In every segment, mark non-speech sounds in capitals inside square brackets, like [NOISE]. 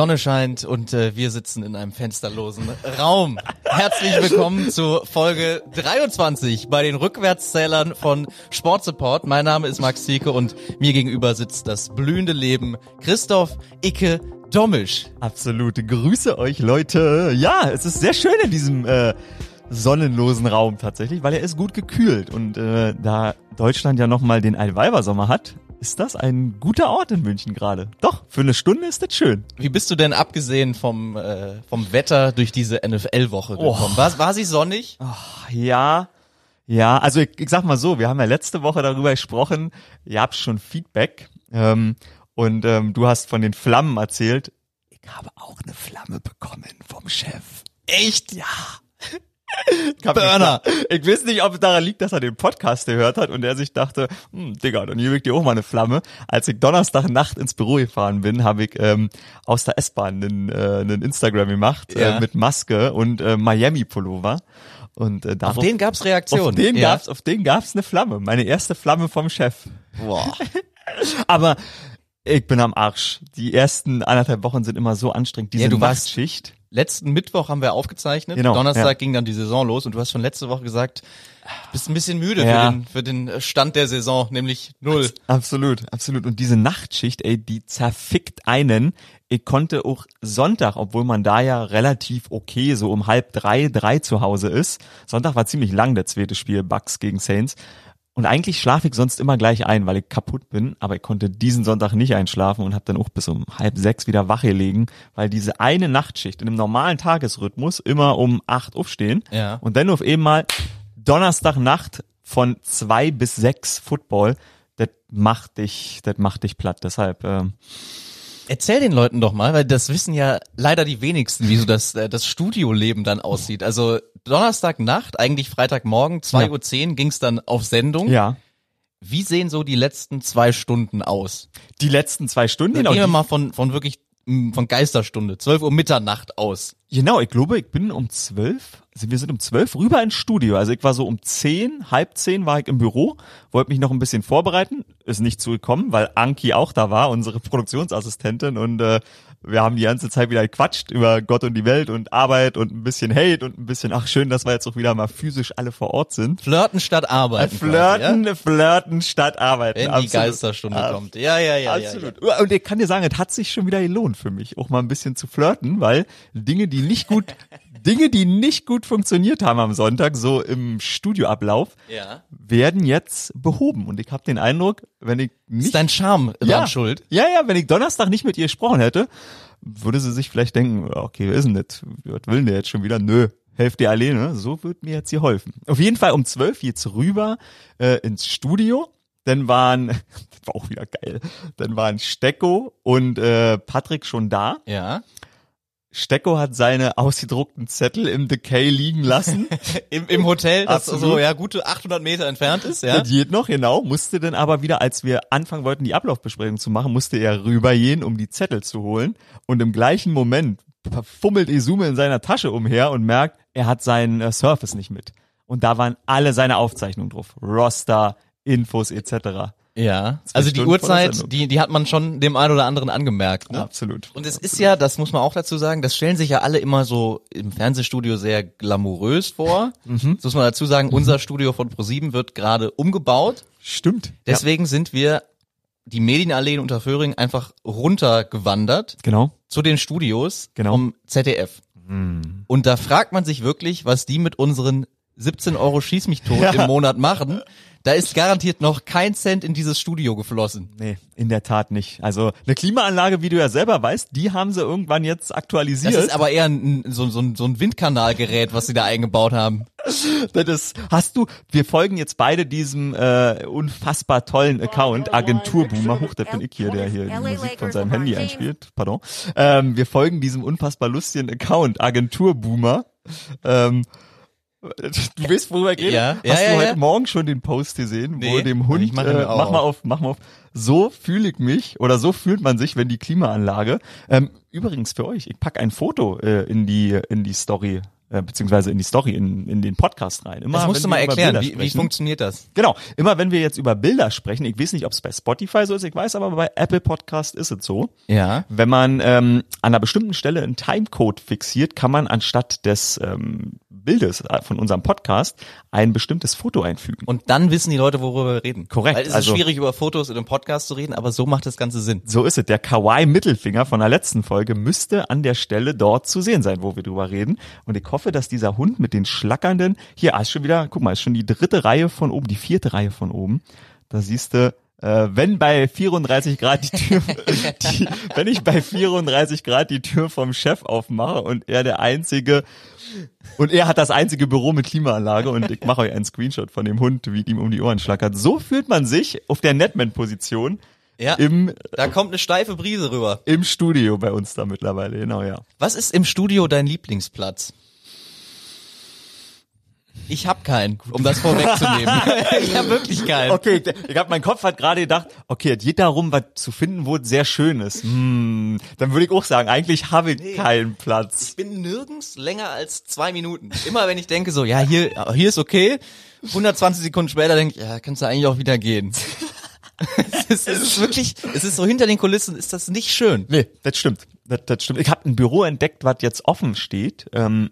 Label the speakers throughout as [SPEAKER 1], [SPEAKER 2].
[SPEAKER 1] Sonne scheint und äh, wir sitzen in einem fensterlosen Raum. Herzlich willkommen zu Folge 23 bei den Rückwärtszählern von Sport Support. Mein Name ist Max Zieke und mir gegenüber sitzt das blühende Leben Christoph Icke Domisch.
[SPEAKER 2] Absolute Grüße euch Leute. Ja, es ist sehr schön in diesem äh, sonnenlosen Raum tatsächlich, weil er ist gut gekühlt und äh, da Deutschland ja nochmal den Allweibersommer hat, ist das ein guter Ort in München gerade. Doch, für eine Stunde ist das schön.
[SPEAKER 1] Wie bist du denn abgesehen vom, äh, vom Wetter durch diese NFL-Woche gekommen? Oh. War, war sie sonnig?
[SPEAKER 2] Oh, ja, ja, also ich, ich sag mal so, wir haben ja letzte Woche darüber gesprochen, ihr habt schon Feedback ähm, und ähm, du hast von den Flammen erzählt. Ich habe auch eine Flamme bekommen vom Chef.
[SPEAKER 1] Echt?
[SPEAKER 2] Ja.
[SPEAKER 1] Burner.
[SPEAKER 2] Ich weiß nicht, ob es daran liegt, dass er den Podcast gehört hat und er sich dachte, hm, Digga, dann hier wirkt dir auch mal eine Flamme. Als ich Donnerstagnacht ins Büro gefahren bin, habe ich ähm, aus der S-Bahn einen, äh, einen Instagram gemacht äh, ja. äh, mit Maske und äh, Miami-Pullover. Und äh,
[SPEAKER 1] darauf, auf den gab's Reaktionen.
[SPEAKER 2] Auf den ja. gab's, auf den gab's eine Flamme. Meine erste Flamme vom Chef.
[SPEAKER 1] Boah. [LAUGHS]
[SPEAKER 2] Aber ich bin am Arsch. Die ersten anderthalb Wochen sind immer so anstrengend. Diese
[SPEAKER 1] ja, du
[SPEAKER 2] Nachtschicht.
[SPEAKER 1] Letzten Mittwoch haben wir aufgezeichnet. Genau, Donnerstag ja. ging dann die Saison los und du hast schon letzte Woche gesagt, bist ein bisschen müde ja. für, den, für den Stand der Saison, nämlich null.
[SPEAKER 2] Absolut, absolut. Und diese Nachtschicht, ey, die zerfickt einen. Ich konnte auch Sonntag, obwohl man da ja relativ okay so um halb drei, drei zu Hause ist. Sonntag war ziemlich lang, der zweite Spiel, Bucks gegen Saints. Und eigentlich schlafe ich sonst immer gleich ein, weil ich kaputt bin, aber ich konnte diesen Sonntag nicht einschlafen und habe dann auch bis um halb sechs wieder wach gelegen, weil diese eine Nachtschicht in einem normalen Tagesrhythmus immer um acht aufstehen
[SPEAKER 1] ja.
[SPEAKER 2] und dann auf eben mal Donnerstagnacht von zwei bis sechs Football, das macht dich, das macht dich platt. Deshalb ähm,
[SPEAKER 1] Erzähl den Leuten doch mal, weil das wissen ja leider die wenigsten, wie so das, äh, das Studioleben dann aussieht. Also Donnerstagnacht, eigentlich Freitagmorgen, 2.10 ja. Uhr ging's dann auf Sendung.
[SPEAKER 2] Ja.
[SPEAKER 1] Wie sehen so die letzten zwei Stunden aus?
[SPEAKER 2] Die letzten zwei Stunden?
[SPEAKER 1] Dann genau, gehen wir mal von, von wirklich von Geisterstunde, 12 Uhr Mitternacht aus.
[SPEAKER 2] Genau, ich glaube, ich bin um 12, also wir sind um 12 rüber ins Studio. Also ich war so um 10, halb 10 war ich im Büro, wollte mich noch ein bisschen vorbereiten, ist nicht zugekommen, weil Anki auch da war, unsere Produktionsassistentin und äh, wir haben die ganze Zeit wieder gequatscht über Gott und die Welt und Arbeit und ein bisschen Hate und ein bisschen, ach schön, dass wir jetzt auch wieder mal physisch alle vor Ort sind.
[SPEAKER 1] Flirten statt arbeiten.
[SPEAKER 2] Äh, flirten, quasi, ja? flirten statt arbeiten.
[SPEAKER 1] Wenn Absolut. die Geisterstunde Absolut. kommt. Ja, ja, ja.
[SPEAKER 2] Absolut.
[SPEAKER 1] Ja, ja.
[SPEAKER 2] Und ich kann dir sagen, es hat sich schon wieder gelohnt für mich, auch mal ein bisschen zu flirten, weil Dinge, die nicht gut Dinge, die nicht gut funktioniert haben am Sonntag, so im Studioablauf,
[SPEAKER 1] ja.
[SPEAKER 2] werden jetzt behoben. Und ich habe den Eindruck, wenn ich nicht...
[SPEAKER 1] Ist dein Charme
[SPEAKER 2] ja,
[SPEAKER 1] dran schuld?
[SPEAKER 2] Ja, ja, wenn ich Donnerstag nicht mit ihr gesprochen hätte, würde sie sich vielleicht denken, okay, wer ist denn das? Was will denn der jetzt schon wieder? Nö, helft ihr alleine. So wird mir jetzt hier helfen. Auf jeden Fall um zwölf jetzt rüber äh, ins Studio. Dann waren, das [LAUGHS] war auch wieder geil, dann waren Stecko und äh, Patrick schon da.
[SPEAKER 1] Ja.
[SPEAKER 2] Stecko hat seine ausgedruckten Zettel im Decay liegen lassen. [LAUGHS]
[SPEAKER 1] Im, Im Hotel, das Absolut. so ja gute 800 Meter entfernt ist, ja.
[SPEAKER 2] Das geht noch, genau. Musste dann aber wieder, als wir anfangen wollten, die Ablaufbesprechung zu machen, musste er rübergehen, um die Zettel zu holen. Und im gleichen Moment fummelt Izume in seiner Tasche umher und merkt, er hat seinen äh, Surface nicht mit. Und da waren alle seine Aufzeichnungen drauf. Roster, Infos etc.
[SPEAKER 1] Ja, also die Uhrzeit, die, die hat man schon dem einen oder anderen angemerkt. Ne?
[SPEAKER 2] Absolut.
[SPEAKER 1] Und es
[SPEAKER 2] Absolut.
[SPEAKER 1] ist ja, das muss man auch dazu sagen, das stellen sich ja alle immer so im Fernsehstudio sehr glamourös vor. [LAUGHS] Mhm. Das muss man dazu sagen, unser Studio von ProSieben wird gerade umgebaut.
[SPEAKER 2] Stimmt.
[SPEAKER 1] Deswegen ja. sind wir die Medienallee in Unterföhring einfach runtergewandert.
[SPEAKER 2] Genau.
[SPEAKER 1] Zu den Studios
[SPEAKER 2] genau.
[SPEAKER 1] vom ZDF.
[SPEAKER 2] Mhm.
[SPEAKER 1] Und da fragt man sich wirklich, was die mit unseren 17 Euro Schieß mich tot ja. im Monat machen. [LAUGHS] Da ist garantiert noch kein Cent in dieses Studio geflossen.
[SPEAKER 2] Nee, in der Tat nicht. Also eine Klimaanlage, wie du ja selber weißt, die haben sie irgendwann jetzt aktualisiert.
[SPEAKER 1] Das ist aber eher ein, so, so, so ein Windkanalgerät, was sie da eingebaut haben.
[SPEAKER 2] Das ist, hast du, wir folgen jetzt beide diesem äh, unfassbar tollen Account, Agenturboomer, hoch, der bin ich hier, der hier die Musik von seinem Handy einspielt, pardon. Ähm, wir folgen diesem unfassbar lustigen Account, Agenturboomer. Ähm, Du weißt, worüber geht?
[SPEAKER 1] Ja,
[SPEAKER 2] Hast
[SPEAKER 1] ja,
[SPEAKER 2] du
[SPEAKER 1] ja,
[SPEAKER 2] heute. Morgen schon den Post gesehen, wo
[SPEAKER 1] Nee,
[SPEAKER 2] dem Hund,
[SPEAKER 1] ich mach
[SPEAKER 2] äh, mach mal
[SPEAKER 1] auf.
[SPEAKER 2] mach mal auf. So fühle ich mich oder so fühlt man sich, wenn die Klimaanlage. Ähm, übrigens für euch, ich pack ein Foto äh, in die in die Story äh, beziehungsweise in die Story, in, in den Podcast rein. Immer,
[SPEAKER 1] Das musst du mal erklären, wie, wie funktioniert das?
[SPEAKER 2] Genau, immer wenn wir jetzt über Bilder sprechen, ich weiß nicht, ob es bei Spotify so ist, ich weiß aber bei Apple Podcast ist es so.
[SPEAKER 1] Ja.
[SPEAKER 2] Wenn man ähm, an einer bestimmten Stelle einen Timecode fixiert, kann man anstatt des ähm, Bildes von unserem Podcast ein bestimmtes Foto einfügen.
[SPEAKER 1] Und dann wissen die Leute, worüber wir reden.
[SPEAKER 2] Korrekt,
[SPEAKER 1] Weil es
[SPEAKER 2] also-
[SPEAKER 1] ist schwierig, über Fotos in einem Podcast zu reden, aber so macht das Ganze Sinn.
[SPEAKER 2] So ist es. Der Kawaii-Mittelfinger von der letzten Folge müsste an der Stelle dort zu sehen sein, wo wir drüber reden. Und ich hoffe, dass dieser Hund mit den schlackernden, hier, ah, ist schon wieder, guck mal, ist schon die dritte Reihe von oben, die vierte Reihe von oben. Da siehst du, äh, wenn bei 34 Grad die Tür, [LAUGHS] die, wenn ich bei 34 Grad die Tür vom Chef aufmache und er der einzige, und er hat das einzige Büro mit Klimaanlage und ich mache euch einen Screenshot von dem Hund, wie ihm um die Ohren schlackert. So fühlt man sich auf der Netman-Position
[SPEAKER 1] Ja.
[SPEAKER 2] im
[SPEAKER 1] Da kommt eine steife Brise rüber.
[SPEAKER 2] im Studio bei uns da mittlerweile, genau, ja.
[SPEAKER 1] Was ist im Studio dein Lieblingsplatz? Ich hab keinen, um das vorwegzunehmen. [LAUGHS] ich hab wirklich keinen.
[SPEAKER 2] Okay, ich hab, mein Kopf hat gerade gedacht, okay, es geht darum, was zu finden, wo es sehr schön ist. Hm, dann würde ich auch sagen, eigentlich habe ich keinen Platz.
[SPEAKER 1] Ich bin nirgends länger als zwei Minuten. Immer wenn ich denke so, ja, hier, hier ist okay. 120 Sekunden später denke ich, ja, kannst du eigentlich auch wieder gehen. [LAUGHS] es, ist, es ist wirklich, es ist so hinter den Kulissen, ist das nicht schön.
[SPEAKER 2] Nee, das stimmt. Das, das stimmt. Ich habe ein Büro entdeckt, was jetzt offen steht, ähm,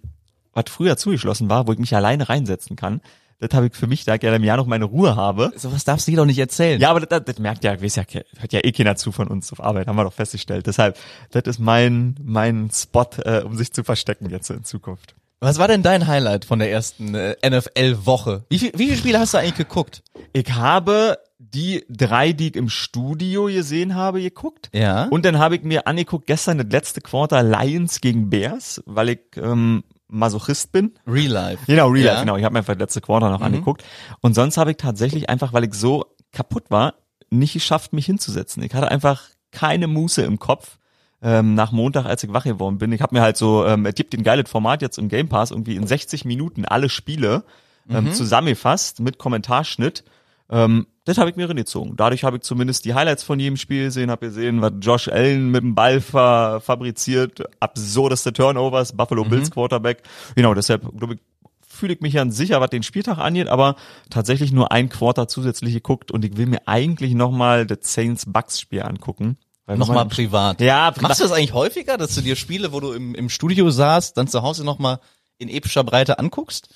[SPEAKER 2] was früher zugeschlossen war, wo ich mich alleine reinsetzen kann. Das habe ich für mich, da ich ja im Jahr noch meine Ruhe habe.
[SPEAKER 1] Sowas darfst du dir doch nicht erzählen.
[SPEAKER 2] Ja, aber das, das merkt ja, weiß ja, hört ja eh keiner zu von uns auf Arbeit, haben wir doch festgestellt. Deshalb, das ist mein, mein Spot, äh, um sich zu verstecken jetzt in Zukunft.
[SPEAKER 1] Was war denn dein Highlight von der ersten äh, NFL-Woche? Wie, viel, wie viele Spiele hast du eigentlich geguckt?
[SPEAKER 2] Ich habe die drei, die ich im Studio gesehen habe, geguckt.
[SPEAKER 1] Ja.
[SPEAKER 2] Und dann habe ich mir angeguckt, gestern das letzte Quarter Lions gegen Bears, weil ich ähm, Masochist bin.
[SPEAKER 1] Real Life.
[SPEAKER 2] Genau, Real
[SPEAKER 1] Ja.
[SPEAKER 2] Life, genau. Ich habe mir einfach das letzte Quarter noch angeguckt. Und sonst habe ich tatsächlich einfach, weil ich so kaputt war, nicht geschafft, mich hinzusetzen. Ich hatte einfach keine Muße im Kopf. Ähm, nach Montag, als ich wach geworden bin. Ich habe mir halt so, ähm, es gibt ein geiles Format jetzt im Game Pass, irgendwie in 60 Minuten alle Spiele ähm, zusammengefasst mit Kommentarschnitt. Ähm, das habe ich mir reingezogen. Dadurch habe ich zumindest die Highlights von jedem Spiel gesehen, habe gesehen, was Josh Allen mit dem Ball fa fabriziert, absurdeste Turnovers, Buffalo Bills Quarterback. Genau, deshalb glaube ich, fühle ich mich ja sicher, was den Spieltag angeht, aber tatsächlich nur ein Quarter zusätzlich geguckt und ich will mir eigentlich nochmal das Saints-Bucks-Spiel angucken.
[SPEAKER 1] Nochmal privat.
[SPEAKER 2] Ja,
[SPEAKER 1] Machst du das eigentlich häufiger, dass du dir Spiele, wo du im, im Studio saßt, dann zu Hause nochmal in epischer Breite anguckst?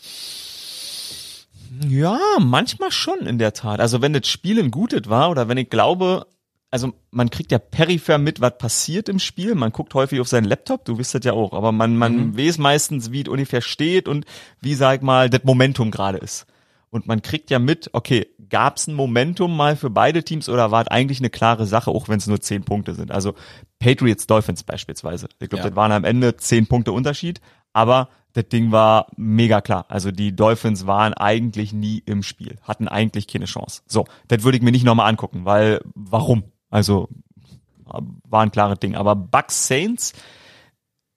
[SPEAKER 2] Ja, manchmal schon in der Tat. Also wenn das Spiel ein gutes war oder wenn ich glaube, also man kriegt ja peripher mit, was passiert im Spiel. Man guckt häufig auf seinen Laptop, du wisst das ja auch, aber man, man weiß meistens, wie es ungefähr steht und wie, sag ich mal, das Momentum gerade ist. Und man kriegt ja mit, okay, gab's ein Momentum mal für beide Teams oder war es eigentlich eine klare Sache, auch wenn es nur zehn Punkte sind. Also Patriots Dolphins beispielsweise. Ich glaube,
[SPEAKER 1] Ja.
[SPEAKER 2] das waren am Ende zehn Punkte Unterschied, aber das Ding war mega klar. Also die Dolphins waren eigentlich nie im Spiel, hatten eigentlich keine Chance. So, das würde ich mir nicht nochmal angucken, weil warum? Also war ein klares Ding. Aber Bucks Saints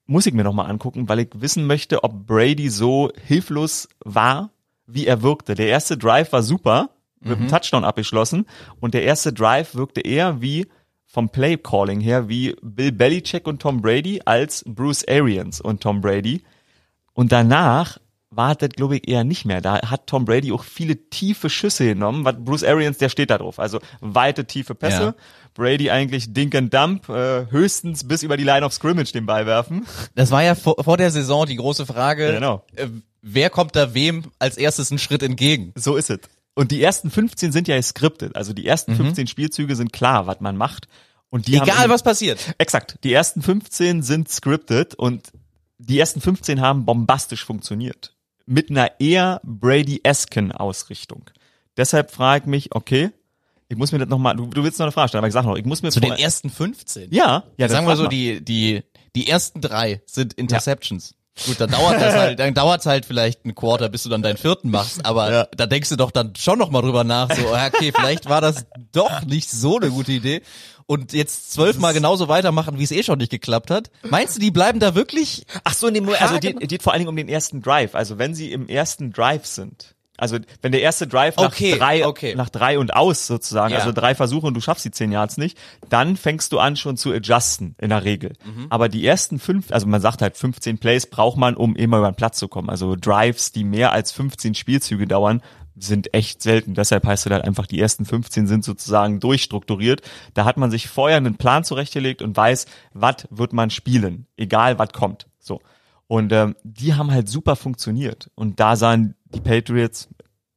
[SPEAKER 2] muss ich mir nochmal angucken, weil ich wissen möchte, ob Brady so hilflos war, wie er wirkte. Der erste Drive war super, mit einem Touchdown abgeschlossen und der erste Drive wirkte eher wie vom Play Calling her wie Bill Belichick und Tom Brady als Bruce Arians und Tom Brady. Und danach war das, glaube ich, eher nicht mehr. Da hat Tom Brady auch viele tiefe Schüsse genommen. Was Bruce Arians, der steht da drauf. Also weite, tiefe Pässe.
[SPEAKER 1] Ja.
[SPEAKER 2] Brady eigentlich Dink and Dump, äh, höchstens bis über die Line of Scrimmage den Ball werfen.
[SPEAKER 1] Das war ja vor, vor der Saison die große Frage,
[SPEAKER 2] Genau.
[SPEAKER 1] äh, wer kommt da wem als erstes einen Schritt entgegen?
[SPEAKER 2] So ist es. Und die ersten 15 sind ja geskriptet. Also die ersten 15 Spielzüge sind klar, was man macht. Und die
[SPEAKER 1] Egal
[SPEAKER 2] haben
[SPEAKER 1] was passiert.
[SPEAKER 2] Exakt. Die ersten 15 sind scripted und die ersten 15 haben bombastisch funktioniert. Mit einer eher Brady-esken Ausrichtung. Deshalb frage ich mich, okay, ich muss mir das nochmal, du, du willst noch eine Frage stellen, aber ich sag noch, ich muss mir
[SPEAKER 1] Zu den ersten 15.
[SPEAKER 2] ja, ja,
[SPEAKER 1] Sagen wir so, die, die, die ersten drei sind Interceptions. Gut, dann dauert das halt, dann dauert's halt vielleicht ein Quarter, bis du dann deinen vierten machst, aber
[SPEAKER 2] Ja.
[SPEAKER 1] da denkst du doch dann schon noch mal drüber nach, so, ah, okay, vielleicht war das doch nicht so eine gute Idee. Und jetzt zwölfmal genauso weitermachen, wie es eh schon nicht geklappt hat. Meinst du, die bleiben da wirklich?
[SPEAKER 2] Ach so, in dem, also geht, geht vor allen Dingen um den ersten Drive. Also wenn sie im ersten Drive sind, Also wenn der erste Drive nach
[SPEAKER 1] Okay,
[SPEAKER 2] drei,
[SPEAKER 1] okay.
[SPEAKER 2] nach drei und aus sozusagen,
[SPEAKER 1] Ja.
[SPEAKER 2] also drei Versuche und du schaffst die zehn Yards nicht, dann fängst du an schon zu adjusten in der Regel.
[SPEAKER 1] Mhm.
[SPEAKER 2] Aber die ersten fünf, also man sagt halt 15 Plays braucht man, um immer über den Platz zu kommen. Also Drives, die mehr als 15 Spielzüge dauern, sind echt selten. Deshalb heißt es halt einfach, die ersten 15 sind sozusagen durchstrukturiert. Da hat man sich vorher einen Plan zurechtgelegt und weiß, was wird man spielen, egal was kommt. So. Und ähm, die haben halt super funktioniert. Und da sahen die Patriots,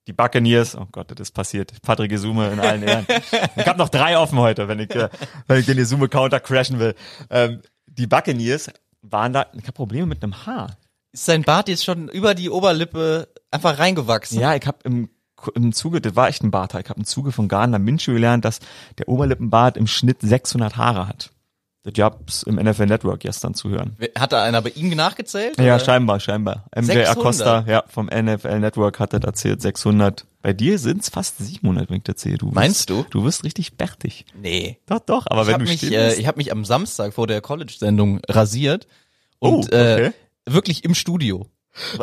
[SPEAKER 2] die Buccaneers, oh Gott, das ist passiert. Patrick Isume in allen Ehren. Ich habe noch drei offen heute, wenn ich, äh, wenn ich den Isume-Counter crashen will. Ähm, die Buccaneers waren da, ich habe Probleme mit einem Haar.
[SPEAKER 1] Ist sein Bart jetzt schon über die Oberlippe einfach reingewachsen?
[SPEAKER 2] Ja, ich habe im, im Zuge, das war echt ein Bart, ich habe im Zuge von Gardner Minshew gelernt, dass der Oberlippenbart im Schnitt 600 Haare hat. Gab's im NFL Network gestern zu hören.
[SPEAKER 1] Hat da einer bei ihm nachgezählt?
[SPEAKER 2] Ja,
[SPEAKER 1] oder?
[SPEAKER 2] scheinbar, scheinbar. MJ
[SPEAKER 1] 600?
[SPEAKER 2] Acosta, ja, vom NFL Network hat das erzählt, 600. Bei dir sind's fast 700, wenn ich das sehe. Du wirst,
[SPEAKER 1] Meinst du?
[SPEAKER 2] Du wirst richtig bärtig.
[SPEAKER 1] Nee.
[SPEAKER 2] Doch, doch, aber
[SPEAKER 1] Ich
[SPEAKER 2] wenn
[SPEAKER 1] habe
[SPEAKER 2] du
[SPEAKER 1] mich, äh, ich hab mich am Samstag vor der College-Sendung rasiert und
[SPEAKER 2] Oh, okay.
[SPEAKER 1] äh, wirklich im Studio.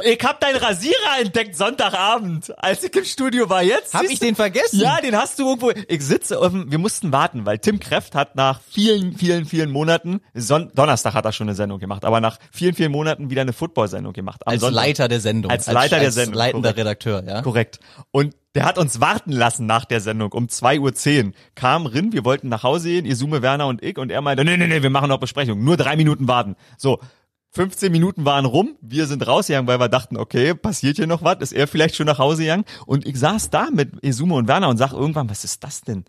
[SPEAKER 2] Ich hab deinen Rasierer entdeckt Sonntagabend, als ich im Studio war. Jetzt
[SPEAKER 1] Hab ich den vergessen?
[SPEAKER 2] Ja, den hast du irgendwo. Ich sitze dem, wir mussten warten, weil Tim Kreft hat nach vielen, vielen, vielen Monaten, Son Donnerstag hat er schon eine Sendung gemacht, aber nach vielen, vielen Monaten wieder eine Football-Sendung gemacht.
[SPEAKER 1] Als
[SPEAKER 2] Sonntag.
[SPEAKER 1] Leiter der Sendung.
[SPEAKER 2] Als Leiter der
[SPEAKER 1] als
[SPEAKER 2] Sendung,
[SPEAKER 1] leitender
[SPEAKER 2] korrekt.
[SPEAKER 1] Redakteur, ja.
[SPEAKER 2] Korrekt. Und der hat uns warten lassen nach der Sendung um 2.10 Uhr. Kam rin, wir wollten nach Hause gehen, Isume, Werner und ich, und er meinte, nee, nee, nee, wir machen noch Besprechung. Nur drei Minuten warten. So. 15 Minuten waren rum, wir sind rausgegangen, weil wir dachten, okay, passiert hier noch was, ist er vielleicht schon nach Hause gegangen? Und ich saß da mit Isume und Werner und sag irgendwann, was ist das denn?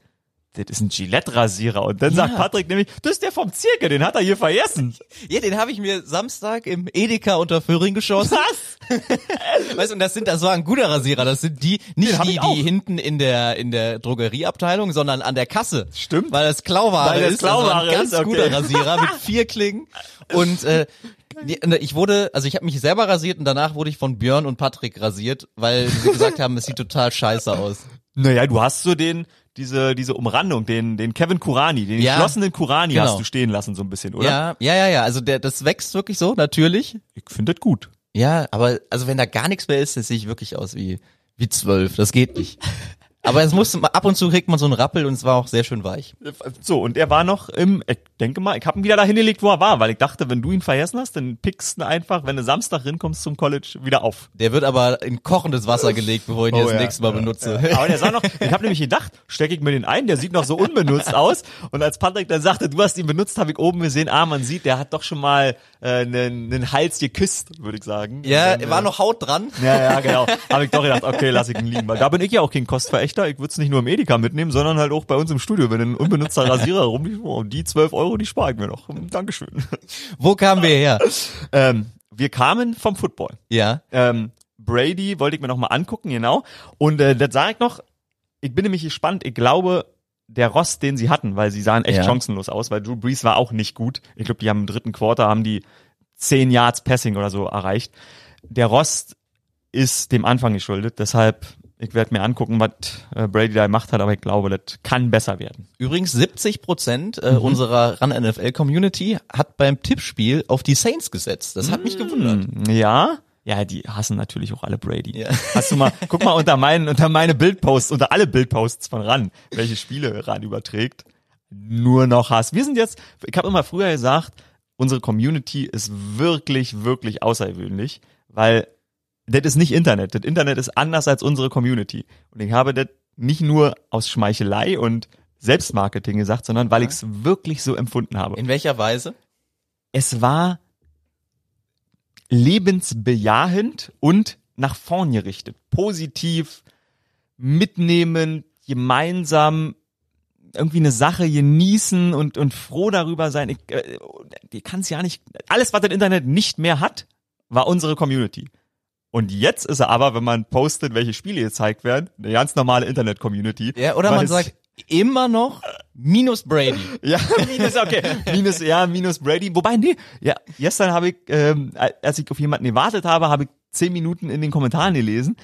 [SPEAKER 2] Das ist ein Gillette-Rasierer. Und dann sagt Patrick nämlich, das ist der vom Zirkel, den hat er hier vergessen. [LAUGHS]
[SPEAKER 1] Ja, den habe ich mir Samstag im Edeka unter Föhring geschossen.
[SPEAKER 2] Was? [LAUGHS]
[SPEAKER 1] Weißt du, und das sind, das war ein guter Rasierer. Das sind die, nicht die, die hinten in der, in der Drogerieabteilung, sondern an der Kasse.
[SPEAKER 2] Stimmt.
[SPEAKER 1] Weil das Klauware
[SPEAKER 2] Weil das
[SPEAKER 1] ist. Also
[SPEAKER 2] Klauware
[SPEAKER 1] ein ganz
[SPEAKER 2] ist, okay.
[SPEAKER 1] guter Rasierer mit [LAUGHS] vier Klingen. Und, äh, ich wurde, also ich habe mich selber rasiert und danach wurde ich von Björn und Patrick rasiert, weil sie gesagt haben, es sieht total scheiße aus.
[SPEAKER 2] Naja, du hast so den, diese, diese Umrandung, den, den Kevin Kurani, den
[SPEAKER 1] Ja,
[SPEAKER 2] geschlossenen Kurani
[SPEAKER 1] genau.
[SPEAKER 2] hast du stehen lassen so ein bisschen, oder?
[SPEAKER 1] Ja, ja, ja, ja. Also der, das wächst wirklich so, natürlich.
[SPEAKER 2] Ich finde das gut.
[SPEAKER 1] Ja, aber also wenn da gar nichts mehr ist, das sehe ich wirklich aus wie wie zwölf. Das geht nicht. Aber es muss ab und zu kriegt man so einen Rappel und es war auch sehr schön weich.
[SPEAKER 2] So, und er war noch im, ich denke mal, ich habe ihn wieder dahin gelegt, wo er war, weil ich dachte, wenn du ihn vergessen hast, dann pickst du ihn einfach, wenn du Samstag rinkommst zum College, wieder auf.
[SPEAKER 1] Der wird aber in kochendes Wasser gelegt, bevor ich ihn
[SPEAKER 2] Oh
[SPEAKER 1] das
[SPEAKER 2] ja,
[SPEAKER 1] nächste Mal
[SPEAKER 2] ja,
[SPEAKER 1] benutze.
[SPEAKER 2] Ja. Aber der sah noch, ich habe nämlich gedacht, stecke ich mir den ein, der sieht noch so unbenutzt aus. Und als Patrick dann sagte, du hast ihn benutzt, habe ich oben gesehen, ah, man sieht, der hat doch schon mal äh, einen, einen Hals geküsst, würde ich sagen.
[SPEAKER 1] Ja,
[SPEAKER 2] dann,
[SPEAKER 1] war
[SPEAKER 2] äh,
[SPEAKER 1] noch Haut dran.
[SPEAKER 2] Ja, ja, genau. [LAUGHS] Habe ich doch gedacht, okay, lass ich ihn liegen. Weil da bin ich ja auch kein Kostverächter. Ich würde es nicht nur im Edeka mitnehmen, sondern halt auch bei uns im Studio. Wenn ein unbenutzter [LAUGHS] Rasierer rum, oh, die 12 Euro, die spare ich mir noch. Dankeschön.
[SPEAKER 1] Wo kamen wir her?
[SPEAKER 2] Ähm, wir kamen vom Football.
[SPEAKER 1] Ja.
[SPEAKER 2] Ähm, Brady wollte ich mir noch mal angucken, genau. Und äh, das sage ich noch, ich bin nämlich gespannt. Ich glaube, der Rost, den sie hatten, weil sie sahen echt
[SPEAKER 1] Ja.
[SPEAKER 2] chancenlos aus, weil Drew Brees war auch nicht gut. Ich glaube, die haben im dritten Quarter haben die 10 Yards Passing oder so erreicht. Der Rost ist dem Anfang geschuldet, deshalb ich werde mir angucken, was äh, Brady da gemacht hat, aber ich glaube, das kann besser werden.
[SPEAKER 1] Übrigens 70 Prozent äh,
[SPEAKER 2] Mhm.
[SPEAKER 1] unserer Run NFL Community hat beim Tippspiel auf die Saints gesetzt. Das hat mich gewundert.
[SPEAKER 2] Hm, Ja, ja, die hassen natürlich auch alle Brady.
[SPEAKER 1] Ja.
[SPEAKER 2] Hast du mal, [LAUGHS] guck mal unter meinen, unter meine Bildposts, unter alle Bildposts von RAN, welche Spiele RAN überträgt. Nur noch Hass. Wir sind jetzt, ich habe immer früher gesagt, unsere Community ist wirklich, wirklich außergewöhnlich, weil das ist nicht Internet. Das Internet ist anders als unsere Community. Und ich habe das nicht nur aus Schmeichelei und Selbstmarketing gesagt, sondern weil ich es wirklich so empfunden habe
[SPEAKER 1] In welcher Weise?
[SPEAKER 2] es war lebensbejahend und nach vorn gerichtet. Positiv, mitnehmen, gemeinsam irgendwie eine Sache genießen und, und froh darüber sein. Ich, äh, die kann es ja nicht. Alles, was das Internet nicht mehr hat, war unsere Community. Und jetzt ist er aber, wenn man postet, welche Spiele gezeigt werden, eine ganz normale Internet-Community.
[SPEAKER 1] Ja, oder man sagt immer noch minus Brady. [LAUGHS]
[SPEAKER 2] ja, minus, okay. Minus, ja, minus Brady. Wobei, nee, ja, gestern habe ich, ähm, als ich auf jemanden gewartet habe, habe ich zehn Minuten in den Kommentaren gelesen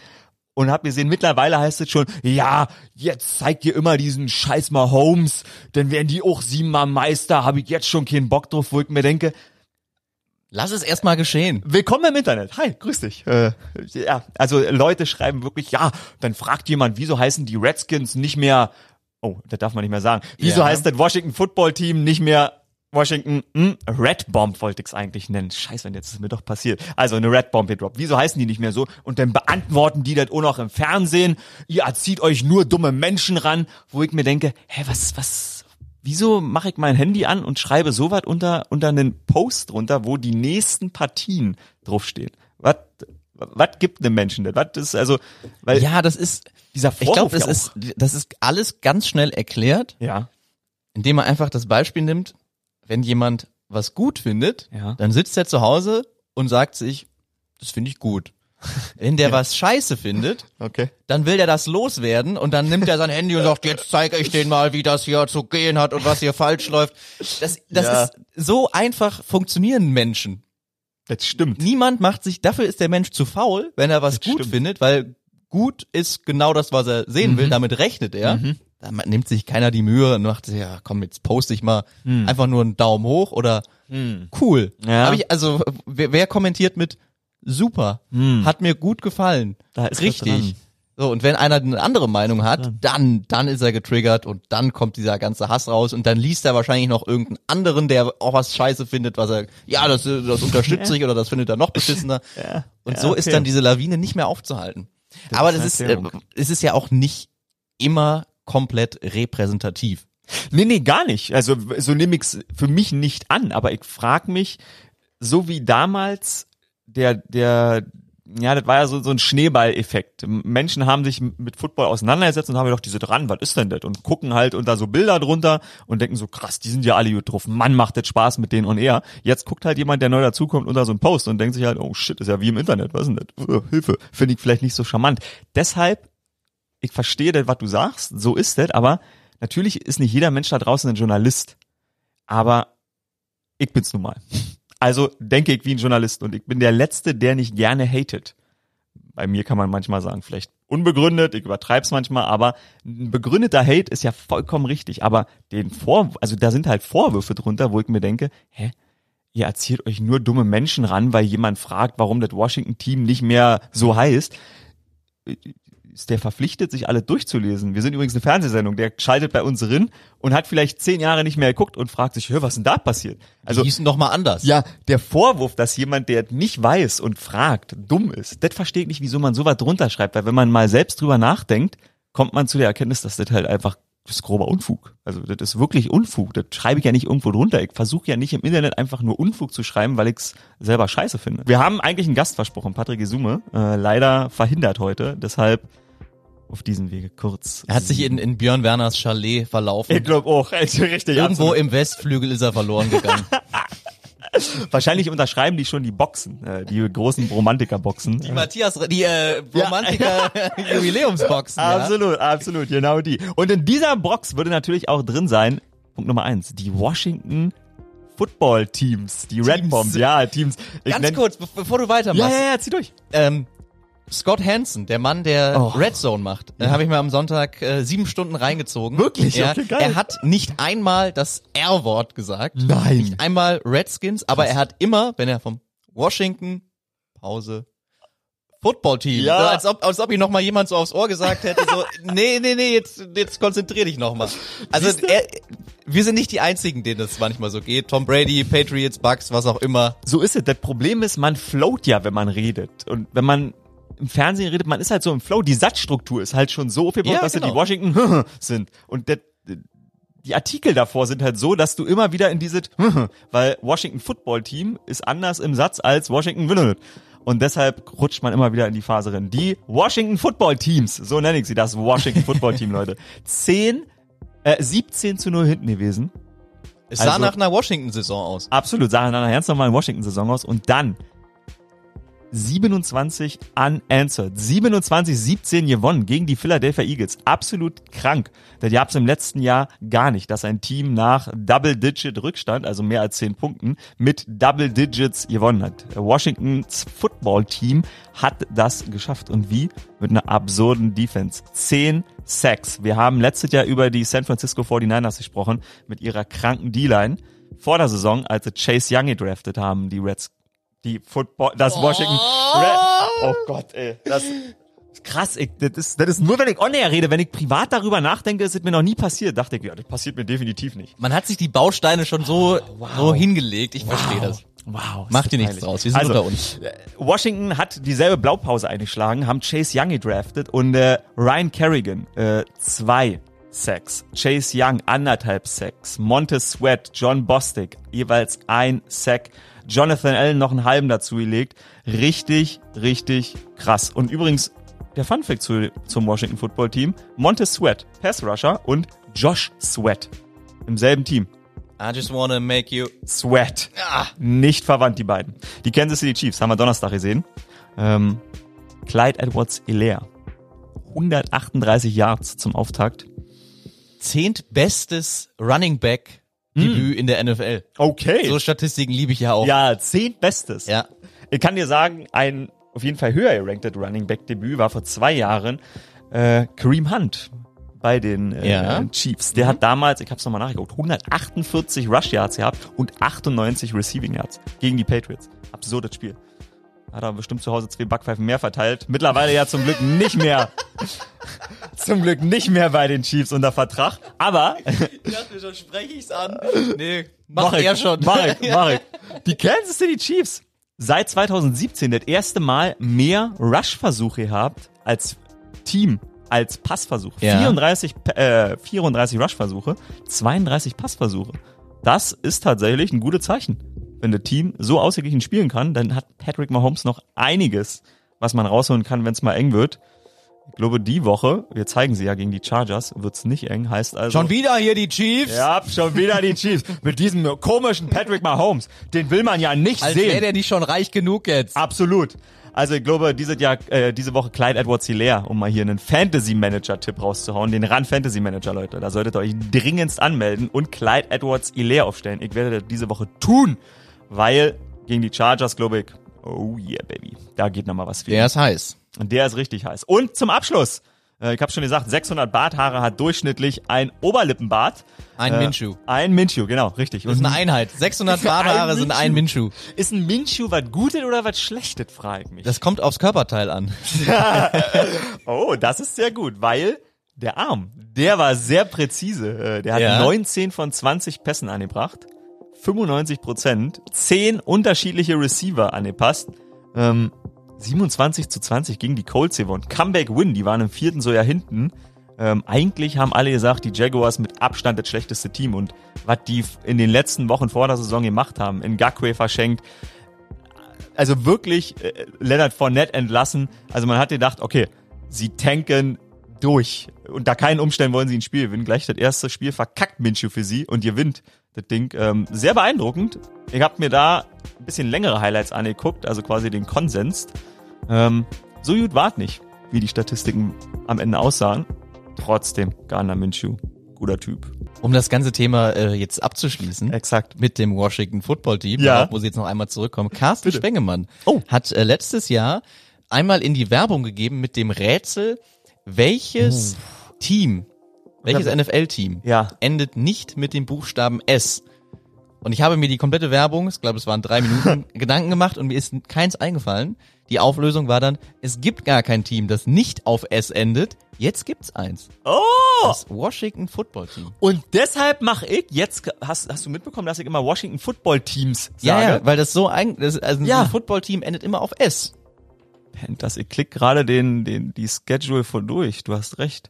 [SPEAKER 2] und habe gesehen, mittlerweile heißt es schon, ja, jetzt zeigt ihr immer diesen scheiß Mahomes, dann werden die auch siebenmal Meister, habe ich jetzt schon keinen Bock drauf, wo ich mir denke,
[SPEAKER 1] Lass es erstmal geschehen.
[SPEAKER 2] Willkommen im Internet. Hi, grüß dich. Äh, ja, also Leute schreiben wirklich, ja, dann fragt jemand, wieso heißen die Redskins nicht mehr, oh, das darf man nicht mehr sagen, wieso
[SPEAKER 1] Ja.
[SPEAKER 2] heißt das Washington Football Team nicht mehr Washington hm, Red Bomb wollte ich es eigentlich nennen. Scheiße, wenn jetzt ist es mir doch passiert. Also eine Red Bomb gedroppt. Wieso heißen die nicht mehr so? Und dann beantworten die das auch noch im Fernsehen. Ihr erzieht euch nur dumme Menschen ran, wo ich mir denke, hä, was, was, wieso mache ich mein Handy an und schreibe sowas unter, unter einen Post drunter, wo die nächsten Partien draufstehen? Was, was gibt einem Menschen das? Was ist also, weil
[SPEAKER 1] Ja, das ist,
[SPEAKER 2] dieser
[SPEAKER 1] ich glaube,
[SPEAKER 2] Vorwurf
[SPEAKER 1] das
[SPEAKER 2] ja
[SPEAKER 1] ist, das ist alles ganz schnell erklärt,
[SPEAKER 2] ja,
[SPEAKER 1] indem man einfach das Beispiel nimmt, wenn jemand was gut findet,
[SPEAKER 2] Ja.
[SPEAKER 1] dann sitzt er zu Hause und sagt sich, das finde ich gut. Wenn der [LAUGHS] was scheiße findet,
[SPEAKER 2] okay.
[SPEAKER 1] dann will der das loswerden und dann nimmt er sein Handy und sagt, jetzt zeige ich denen mal, wie das hier zu gehen hat und was hier falsch läuft. Das, das
[SPEAKER 2] Ja.
[SPEAKER 1] ist so einfach funktionieren Menschen.
[SPEAKER 2] Das stimmt.
[SPEAKER 1] Niemand macht sich, dafür ist der Mensch zu faul, wenn er was
[SPEAKER 2] Das
[SPEAKER 1] gut
[SPEAKER 2] stimmt.
[SPEAKER 1] findet, weil gut ist genau das, was er sehen
[SPEAKER 2] Mhm.
[SPEAKER 1] will, damit rechnet er. Da ma- nimmt sich keiner die Mühe und macht, ja komm, jetzt poste ich mal einfach nur einen Daumen hoch oder cool.
[SPEAKER 2] Mhm. Ja.
[SPEAKER 1] Hab ich, also wer, wer kommentiert mit super, hat mir gut gefallen,
[SPEAKER 2] Mhm. Da ist
[SPEAKER 1] richtig. So, und wenn einer eine andere Meinung hat, dann, dann ist er getriggert und dann kommt dieser ganze Hass raus und dann liest er wahrscheinlich noch irgendeinen anderen, der auch was scheiße findet, was er, ja, das, das unterstütze [LAUGHS] ich oder das findet er noch beschissener. [LAUGHS]
[SPEAKER 2] Ja.
[SPEAKER 1] Und
[SPEAKER 2] Ja,
[SPEAKER 1] so ist
[SPEAKER 2] okay.
[SPEAKER 1] dann diese Lawine nicht mehr aufzuhalten. Aber
[SPEAKER 2] ist
[SPEAKER 1] das ist, äh, es ist ja auch nicht immer komplett repräsentativ.
[SPEAKER 2] Nee, nee, gar nicht. Also so nehme ich's für mich nicht an, aber ich frag mich, so wie damals der, der, ja, das war ja so, so ein Schneeball-Effekt. Menschen haben sich mit Football auseinandergesetzt und haben gedacht, diese dran, was ist denn das? Und gucken halt unter so Bilder drunter und denken so, krass, die sind ja alle gut drauf. Mann, macht das Spaß mit denen und er. Jetzt guckt halt jemand, der neu dazukommt, unter so einen Post und denkt sich halt, oh shit, ist ja wie im Internet, was ist denn das? Hilfe, finde ich vielleicht nicht so charmant. Deshalb ich verstehe das, was du sagst, so ist das, aber natürlich ist nicht jeder Mensch da draußen ein Journalist. Aber ich bin's nun mal. Also denke ich wie ein Journalist und ich bin der Letzte, der nicht gerne hatet. Bei mir kann man manchmal sagen, vielleicht unbegründet, ich übertreib's manchmal, aber ein begründeter Hate ist ja vollkommen richtig. Aber den Vor, also da sind halt Vorwürfe drunter, wo ich mir denke, hä? Ihr erzählt euch nur dumme Menschen ran, weil jemand fragt, warum das Washington-Team nicht mehr so heißt ist der verpflichtet, sich alle durchzulesen. Wir sind übrigens eine Fernsehsendung, der schaltet bei uns rein und hat vielleicht zehn Jahre nicht mehr geguckt und fragt sich, hör, was denn da passiert?
[SPEAKER 1] Also die hießen doch mal anders.
[SPEAKER 2] Ja, der Vorwurf, dass jemand, der nicht weiß und fragt, dumm ist, das verstehe ich nicht, wieso man sowas drunter schreibt, weil wenn man mal selbst drüber nachdenkt, kommt man zu der Erkenntnis, dass das halt einfach das ist grober Unfug. Also das ist wirklich Unfug. Das schreibe ich ja nicht irgendwo drunter. Ich versuche ja nicht im Internet einfach nur Unfug zu schreiben, weil ich es selber scheiße finde. Wir haben eigentlich einen Gast versprochen, Patrick Isume, äh, leider verhindert heute. Deshalb auf diesen Wege kurz.
[SPEAKER 1] Er hat sich in, in Björn Werners Chalet verlaufen.
[SPEAKER 2] Ich glaube auch, [LAUGHS] also richtig.
[SPEAKER 1] Irgendwo
[SPEAKER 2] absolut.
[SPEAKER 1] im Westflügel ist er verloren gegangen. [LAUGHS]
[SPEAKER 2] Wahrscheinlich unterschreiben die schon die Boxen, äh, die großen Romantiker-Boxen.
[SPEAKER 1] Die Matthias, die äh, Romantiker [LAUGHS] Jubiläumsboxen. Ja.
[SPEAKER 2] Absolut, absolut, genau die. Und in dieser Box würde natürlich auch drin sein, Punkt Nummer eins, die Washington Football Teams, die Red
[SPEAKER 1] Teams.
[SPEAKER 2] Bombs, ja, Teams. Ich
[SPEAKER 1] Ganz kurz, be bevor du
[SPEAKER 2] Ja,
[SPEAKER 1] weitermachst.
[SPEAKER 2] ja, ja, zieh durch.
[SPEAKER 1] Ähm, Scott Hansen, der Mann, der
[SPEAKER 2] Oh.
[SPEAKER 1] Red Zone macht, den habe ich mir am Sonntag äh, sieben Stunden reingezogen.
[SPEAKER 2] Wirklich?
[SPEAKER 1] Ja,
[SPEAKER 2] Okay, geil.
[SPEAKER 1] Er hat nicht einmal das R-Wort gesagt.
[SPEAKER 2] Nein.
[SPEAKER 1] Nicht einmal Redskins, aber er hat immer, wenn er vom Washington, Pause, Football-Team,
[SPEAKER 2] Ja.
[SPEAKER 1] so, als ob, als ob ihm noch mal jemand so aufs Ohr gesagt hätte, so, [LAUGHS] nee, nee, nee, jetzt, jetzt konzentrier dich noch mal. Also, er, wir sind nicht die Einzigen, denen das manchmal so geht. Tom Brady, Patriots, Bucks, was auch immer.
[SPEAKER 2] So ist es. Das Problem ist, man float ja, wenn man redet. Und wenn man im Fernsehen redet, man ist halt so im Flow. Die Satzstruktur ist halt schon so aufgebaut,
[SPEAKER 1] Ja,
[SPEAKER 2] dass sie
[SPEAKER 1] genau.
[SPEAKER 2] die Washington [LAUGHS] sind. Und das, die Artikel davor sind halt so, dass du immer wieder in diese, [LAUGHS] weil Washington Football Team ist anders im Satz als Washington. Und deshalb rutscht man immer wieder in die Phase rein. Die Washington Football Teams, so nenne ich sie, das Washington Football Team, Leute. [LAUGHS] 10, äh, 17 zu 0 hinten gewesen.
[SPEAKER 1] Es sah
[SPEAKER 2] Also-
[SPEAKER 1] nach einer Washington-Saison aus.
[SPEAKER 2] Absolut, sah nach einer ganz normalen Washington-Saison aus. Und dann 27 unanswered. 27-17 gewonnen gegen die Philadelphia Eagles. Absolut krank. Das gab's im letzten Jahr gar nicht, dass ein Team nach Double-Digit Rückstand, also mehr als 10 Punkten, mit Double Digits gewonnen hat. Washingtons Football-Team hat das geschafft. Und wie? Mit einer absurden Defense. 10 Sacks. Wir haben letztes Jahr über die San Francisco 49ers gesprochen, mit ihrer kranken D-Line. Vor der Saison, als sie Chase Young gedraftet haben, die Reds Die Football, das Washington. Red, oh Gott, ey. Das, krass, ich, das, ist, das ist nur, wenn ich on air rede. Wenn ich privat darüber nachdenke, ist es mir noch nie passiert. Dachte ich, ja, das passiert mir definitiv nicht.
[SPEAKER 1] Man hat sich die Bausteine schon so, so hingelegt. Ich verstehe das.
[SPEAKER 2] Wow.
[SPEAKER 1] Macht dir nichts draus. Wir sind
[SPEAKER 2] Also,
[SPEAKER 1] unter uns.
[SPEAKER 2] äh, Washington hat dieselbe Blaupause eingeschlagen, haben Chase Young gedraftet und äh, Ryan Kerrigan äh, zwei Sacks, Chase Young anderthalb Sacks, Montez Sweat, John Bostic jeweils ein Sack, Jonathan Allen noch einen halben dazu gelegt. Richtig, richtig krass. Und übrigens der Funfact zu, zum Washington Football Team, Montez Sweat, Pass Rusher und Josh Sweat im selben Team.
[SPEAKER 1] I just wanna make you.
[SPEAKER 2] Sweat. Nicht verwandt, die beiden. Die Kansas City Chiefs haben wir Donnerstag gesehen. Ähm, Clyde Edwards Hilaire. 138 Yards zum Auftakt.
[SPEAKER 1] Zehntbestes Running Back Debüt in der NFL.
[SPEAKER 2] Okay.
[SPEAKER 1] So Statistiken liebe ich ja auch.
[SPEAKER 2] ja, zehn Bestes.
[SPEAKER 1] Ja.
[SPEAKER 2] Ich kann dir sagen, ein auf jeden Fall höher geranktes Running Back Debüt war vor zwei Jahren äh, Kareem Hunt bei den äh,
[SPEAKER 1] Ja.
[SPEAKER 2] Chiefs. Der hat damals, ich habe es nochmal nachgeguckt, 148 Rush Yards gehabt und 98 Receiving Yards gegen die Patriots. Absurdes Spiel. Hat er bestimmt zu Hause zwei Backpfeifen mehr verteilt. Mittlerweile ja zum Glück nicht mehr. [LAUGHS] zum Glück nicht mehr bei den Chiefs unter Vertrag. Aber [LAUGHS]
[SPEAKER 1] Ich dachte schon, spreche ich's an. Nee, mach,
[SPEAKER 2] Mach ich,
[SPEAKER 1] er schon.
[SPEAKER 2] Mach ich, [LAUGHS] mach ich. Die Kansas City Chiefs seit 2017 das erste Mal mehr Rush-Versuche gehabt als Team, als Passversuch.
[SPEAKER 1] Ja.
[SPEAKER 2] 34, Pa- äh, 34 Rush-Versuche, 32 Passversuche. Das ist tatsächlich ein gutes Zeichen. Wenn das Team so ausgeglichen spielen kann, dann hat Patrick Mahomes noch einiges, was man rausholen kann, wenn es mal eng wird. Ich glaube, die Woche, wir zeigen sie ja gegen die Chargers, wird's nicht eng, heißt also...
[SPEAKER 1] Schon wieder hier die Chiefs.
[SPEAKER 2] Ja, schon wieder die Chiefs. [LAUGHS] Mit diesem komischen Patrick Mahomes. Den will man ja nicht
[SPEAKER 1] Als wäre
[SPEAKER 2] sehen.
[SPEAKER 1] der nicht schon reich genug jetzt.
[SPEAKER 2] Absolut. Also ich glaube, dieses Jahr, äh, diese Woche Clyde Edwards Hilaire, um mal hier einen Fantasy-Manager-Tipp rauszuhauen. Den Run Fantasy Manager, Leute. Da solltet ihr euch dringendst anmelden und Clyde Edwards Hilaire aufstellen. Ich werde das diese Woche tun, weil gegen die Chargers, glaube ich, oh yeah, baby. Da geht noch mal was viel.
[SPEAKER 1] Der ist heiß.
[SPEAKER 2] Und der ist richtig heiß. Und zum Abschluss, äh, ich habe schon gesagt, 600 Barthaare hat durchschnittlich ein Oberlippenbart.
[SPEAKER 1] Ein
[SPEAKER 2] Äh,
[SPEAKER 1] Minshew.
[SPEAKER 2] Ein Minshew, genau, richtig.
[SPEAKER 1] Das ist eine Einheit. 600 [LAUGHS] Barthaare
[SPEAKER 2] Ein
[SPEAKER 1] sind ein Minshew.
[SPEAKER 2] Ist ein Minshew was Gutes oder was Schlechtes, frage ich mich.
[SPEAKER 1] Das kommt aufs Körperteil an. [LAUGHS]
[SPEAKER 2] oh, das ist sehr gut, weil der Arm, der war sehr präzise. Äh, Der hat
[SPEAKER 1] Ja.
[SPEAKER 2] 19 von 20 Pässen angebracht, 95 Prozent, 10 unterschiedliche Receiver angepasst, ähm, 27 zu 20 gegen die Colts gewonnen. Comeback Win, die waren im vierten so ja hinten. Ähm, eigentlich haben alle gesagt, die Jaguars mit Abstand das schlechteste Team und was die in den letzten Wochen vor der Saison gemacht haben, in Gakwe verschenkt, also wirklich äh, Leonard Fournette entlassen. Also man hat gedacht, okay, sie tanken durch. Unter keinen Umständen wollen sie ein Spiel gewinnen. Gleich das erste Spiel verkackt Minshew für sie und gewinnt das Ding. Ähm, sehr beeindruckend. Ich habe mir da ein bisschen längere Highlights angeguckt, also quasi den Konsens. Ähm, so gut war nicht, wie die Statistiken am Ende aussahen. Trotzdem, Garner Minshew, guter Typ.
[SPEAKER 1] Um das ganze Thema äh, jetzt abzuschließen.
[SPEAKER 2] Exakt.
[SPEAKER 1] Mit dem Washington Football Team,
[SPEAKER 2] Ja.
[SPEAKER 1] darauf muss ich jetzt noch einmal zurückkommen. Carsten
[SPEAKER 2] Bitte.
[SPEAKER 1] Spengemann
[SPEAKER 2] Oh.
[SPEAKER 1] hat äh, letztes Jahr einmal in die Werbung gegeben mit dem Rätsel, welches Team, welches
[SPEAKER 2] Ja.
[SPEAKER 1] NFL-Team
[SPEAKER 2] Ja.
[SPEAKER 1] endet nicht mit dem Buchstaben S. Und ich habe mir die komplette Werbung, ich glaube es waren drei Minuten, [LAUGHS] Gedanken gemacht und mir ist keins eingefallen. Die Auflösung war dann, es gibt gar kein Team, das nicht auf S endet. Jetzt gibt's eins.
[SPEAKER 2] Oh!
[SPEAKER 1] Das Washington Football Team.
[SPEAKER 2] Und deshalb mache ich jetzt, hast, hast du mitbekommen, dass ich immer Washington Football Teams
[SPEAKER 1] Ja,
[SPEAKER 2] sage?
[SPEAKER 1] ja, weil das so ein, das, also
[SPEAKER 2] Ja.
[SPEAKER 1] ein Football-Team endet immer auf S.
[SPEAKER 2] Panthers, ich klick gerade den, den, die Schedule vor durch. Du hast recht.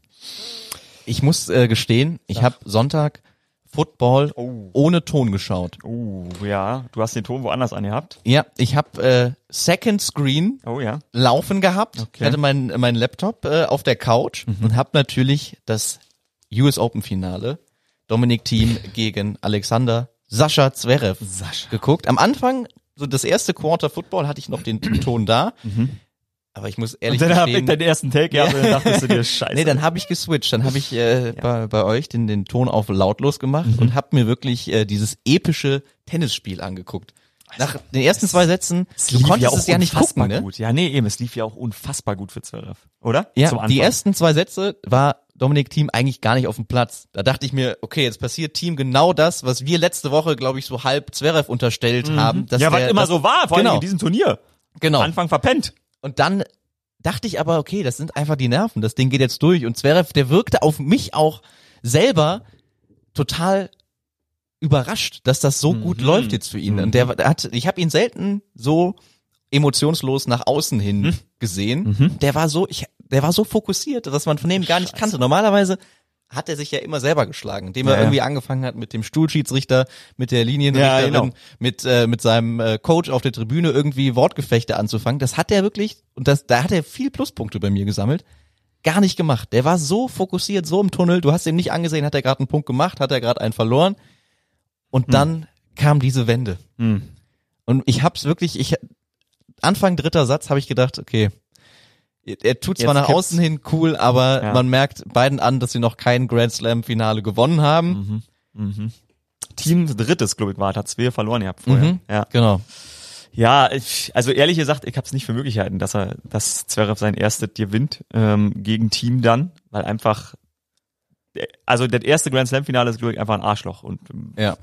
[SPEAKER 1] Ich muss äh, gestehen, ich habe Sonntag Football
[SPEAKER 2] Oh.
[SPEAKER 1] ohne Ton geschaut.
[SPEAKER 2] Oh, ja. Du hast den Ton woanders angehabt.
[SPEAKER 1] Ja, ich habe äh, Second Screen
[SPEAKER 2] Oh, ja.
[SPEAKER 1] laufen gehabt,
[SPEAKER 2] Okay. Mhm.
[SPEAKER 1] hatte meinen mein Laptop äh, auf der Couch und habe natürlich das US Open Finale Dominik Thiem [LAUGHS] gegen Alexander Sascha Zverev
[SPEAKER 2] Sascha.
[SPEAKER 1] geguckt. Am Anfang so das erste Quarter Football hatte ich noch den Ton da. Aber ich muss ehrlich
[SPEAKER 2] Mhm. Und dann hab ich
[SPEAKER 1] gestehen,
[SPEAKER 2] den ersten Take gehabt und dann dachtest du dir, [LAUGHS] scheiße.
[SPEAKER 1] Nee, dann habe ich geswitcht. Dann habe ich äh, bei, bei euch den, den Ton auf lautlos gemacht
[SPEAKER 2] Mhm.
[SPEAKER 1] und habe mir wirklich äh, dieses epische Tennisspiel angeguckt. Nach den ersten zwei Sätzen,
[SPEAKER 2] Es
[SPEAKER 1] du
[SPEAKER 2] lief
[SPEAKER 1] konntest
[SPEAKER 2] auch
[SPEAKER 1] es ja nicht
[SPEAKER 2] unfassbar
[SPEAKER 1] gucken, ne?
[SPEAKER 2] gut. Ja, nee, eben, es lief ja auch unfassbar gut für Zverev. Oder?
[SPEAKER 1] Ja, die ersten zwei Sätze war Dominik Team eigentlich gar nicht auf dem Platz. Da dachte ich mir, okay, jetzt passiert Team genau das, was wir letzte Woche, glaube ich, so halb Zverev unterstellt haben. Dass
[SPEAKER 2] Mhm. ja, was
[SPEAKER 1] der,
[SPEAKER 2] immer
[SPEAKER 1] dass,
[SPEAKER 2] so war, vor allem
[SPEAKER 1] genau.
[SPEAKER 2] in diesem Turnier.
[SPEAKER 1] Genau.
[SPEAKER 2] Anfang verpennt.
[SPEAKER 1] Und dann dachte ich aber, okay, das sind einfach die Nerven. Das Ding geht jetzt durch. Und Zverev, der wirkte auf mich auch selber total überrascht, dass das so gut
[SPEAKER 2] Mhm.
[SPEAKER 1] läuft jetzt für ihn. Und der, der hat, ich habe ihn selten so emotionslos nach außen hin
[SPEAKER 2] Mhm.
[SPEAKER 1] gesehen. Der war so, ich, der war so fokussiert, dass man von dem gar nicht kannte. Normalerweise hat er sich ja immer selber geschlagen, indem er
[SPEAKER 2] Ja, ja.
[SPEAKER 1] irgendwie angefangen hat mit dem Stuhlschiedsrichter, mit der Linienrichterin,
[SPEAKER 2] Ja, genau.
[SPEAKER 1] mit äh, mit seinem äh, Coach auf der Tribüne irgendwie Wortgefechte anzufangen. Das hat er wirklich und das da hat er viel Pluspunkte bei mir gesammelt. Gar nicht gemacht. Der war so fokussiert, so im Tunnel. Du hast ihm nicht angesehen, hat er gerade einen Punkt gemacht, hat er gerade einen verloren. Und
[SPEAKER 2] Hm.
[SPEAKER 1] dann kam diese Wende. Und ich hab's wirklich, ich Anfang dritter Satz habe ich gedacht, okay, er tut zwar
[SPEAKER 2] Jetzt
[SPEAKER 1] nach außen hin cool, aber
[SPEAKER 2] Ja.
[SPEAKER 1] man merkt beiden an, dass sie noch kein Grand Slam Finale gewonnen haben.
[SPEAKER 2] Team drittes, glaube ich, war, hat zwei verloren gehabt vorher.
[SPEAKER 1] Mhm.
[SPEAKER 2] Ja.
[SPEAKER 1] Genau.
[SPEAKER 2] Ja, ich, also ehrlich gesagt, ich habe es nicht für möglich gehalten, dass er, dass Zverev sein erstes gewinnt ähm, gegen Team dann, weil einfach, also das erste Grand Slam Finale ist glaube ich einfach ein Arschloch und ähm,
[SPEAKER 1] Ja.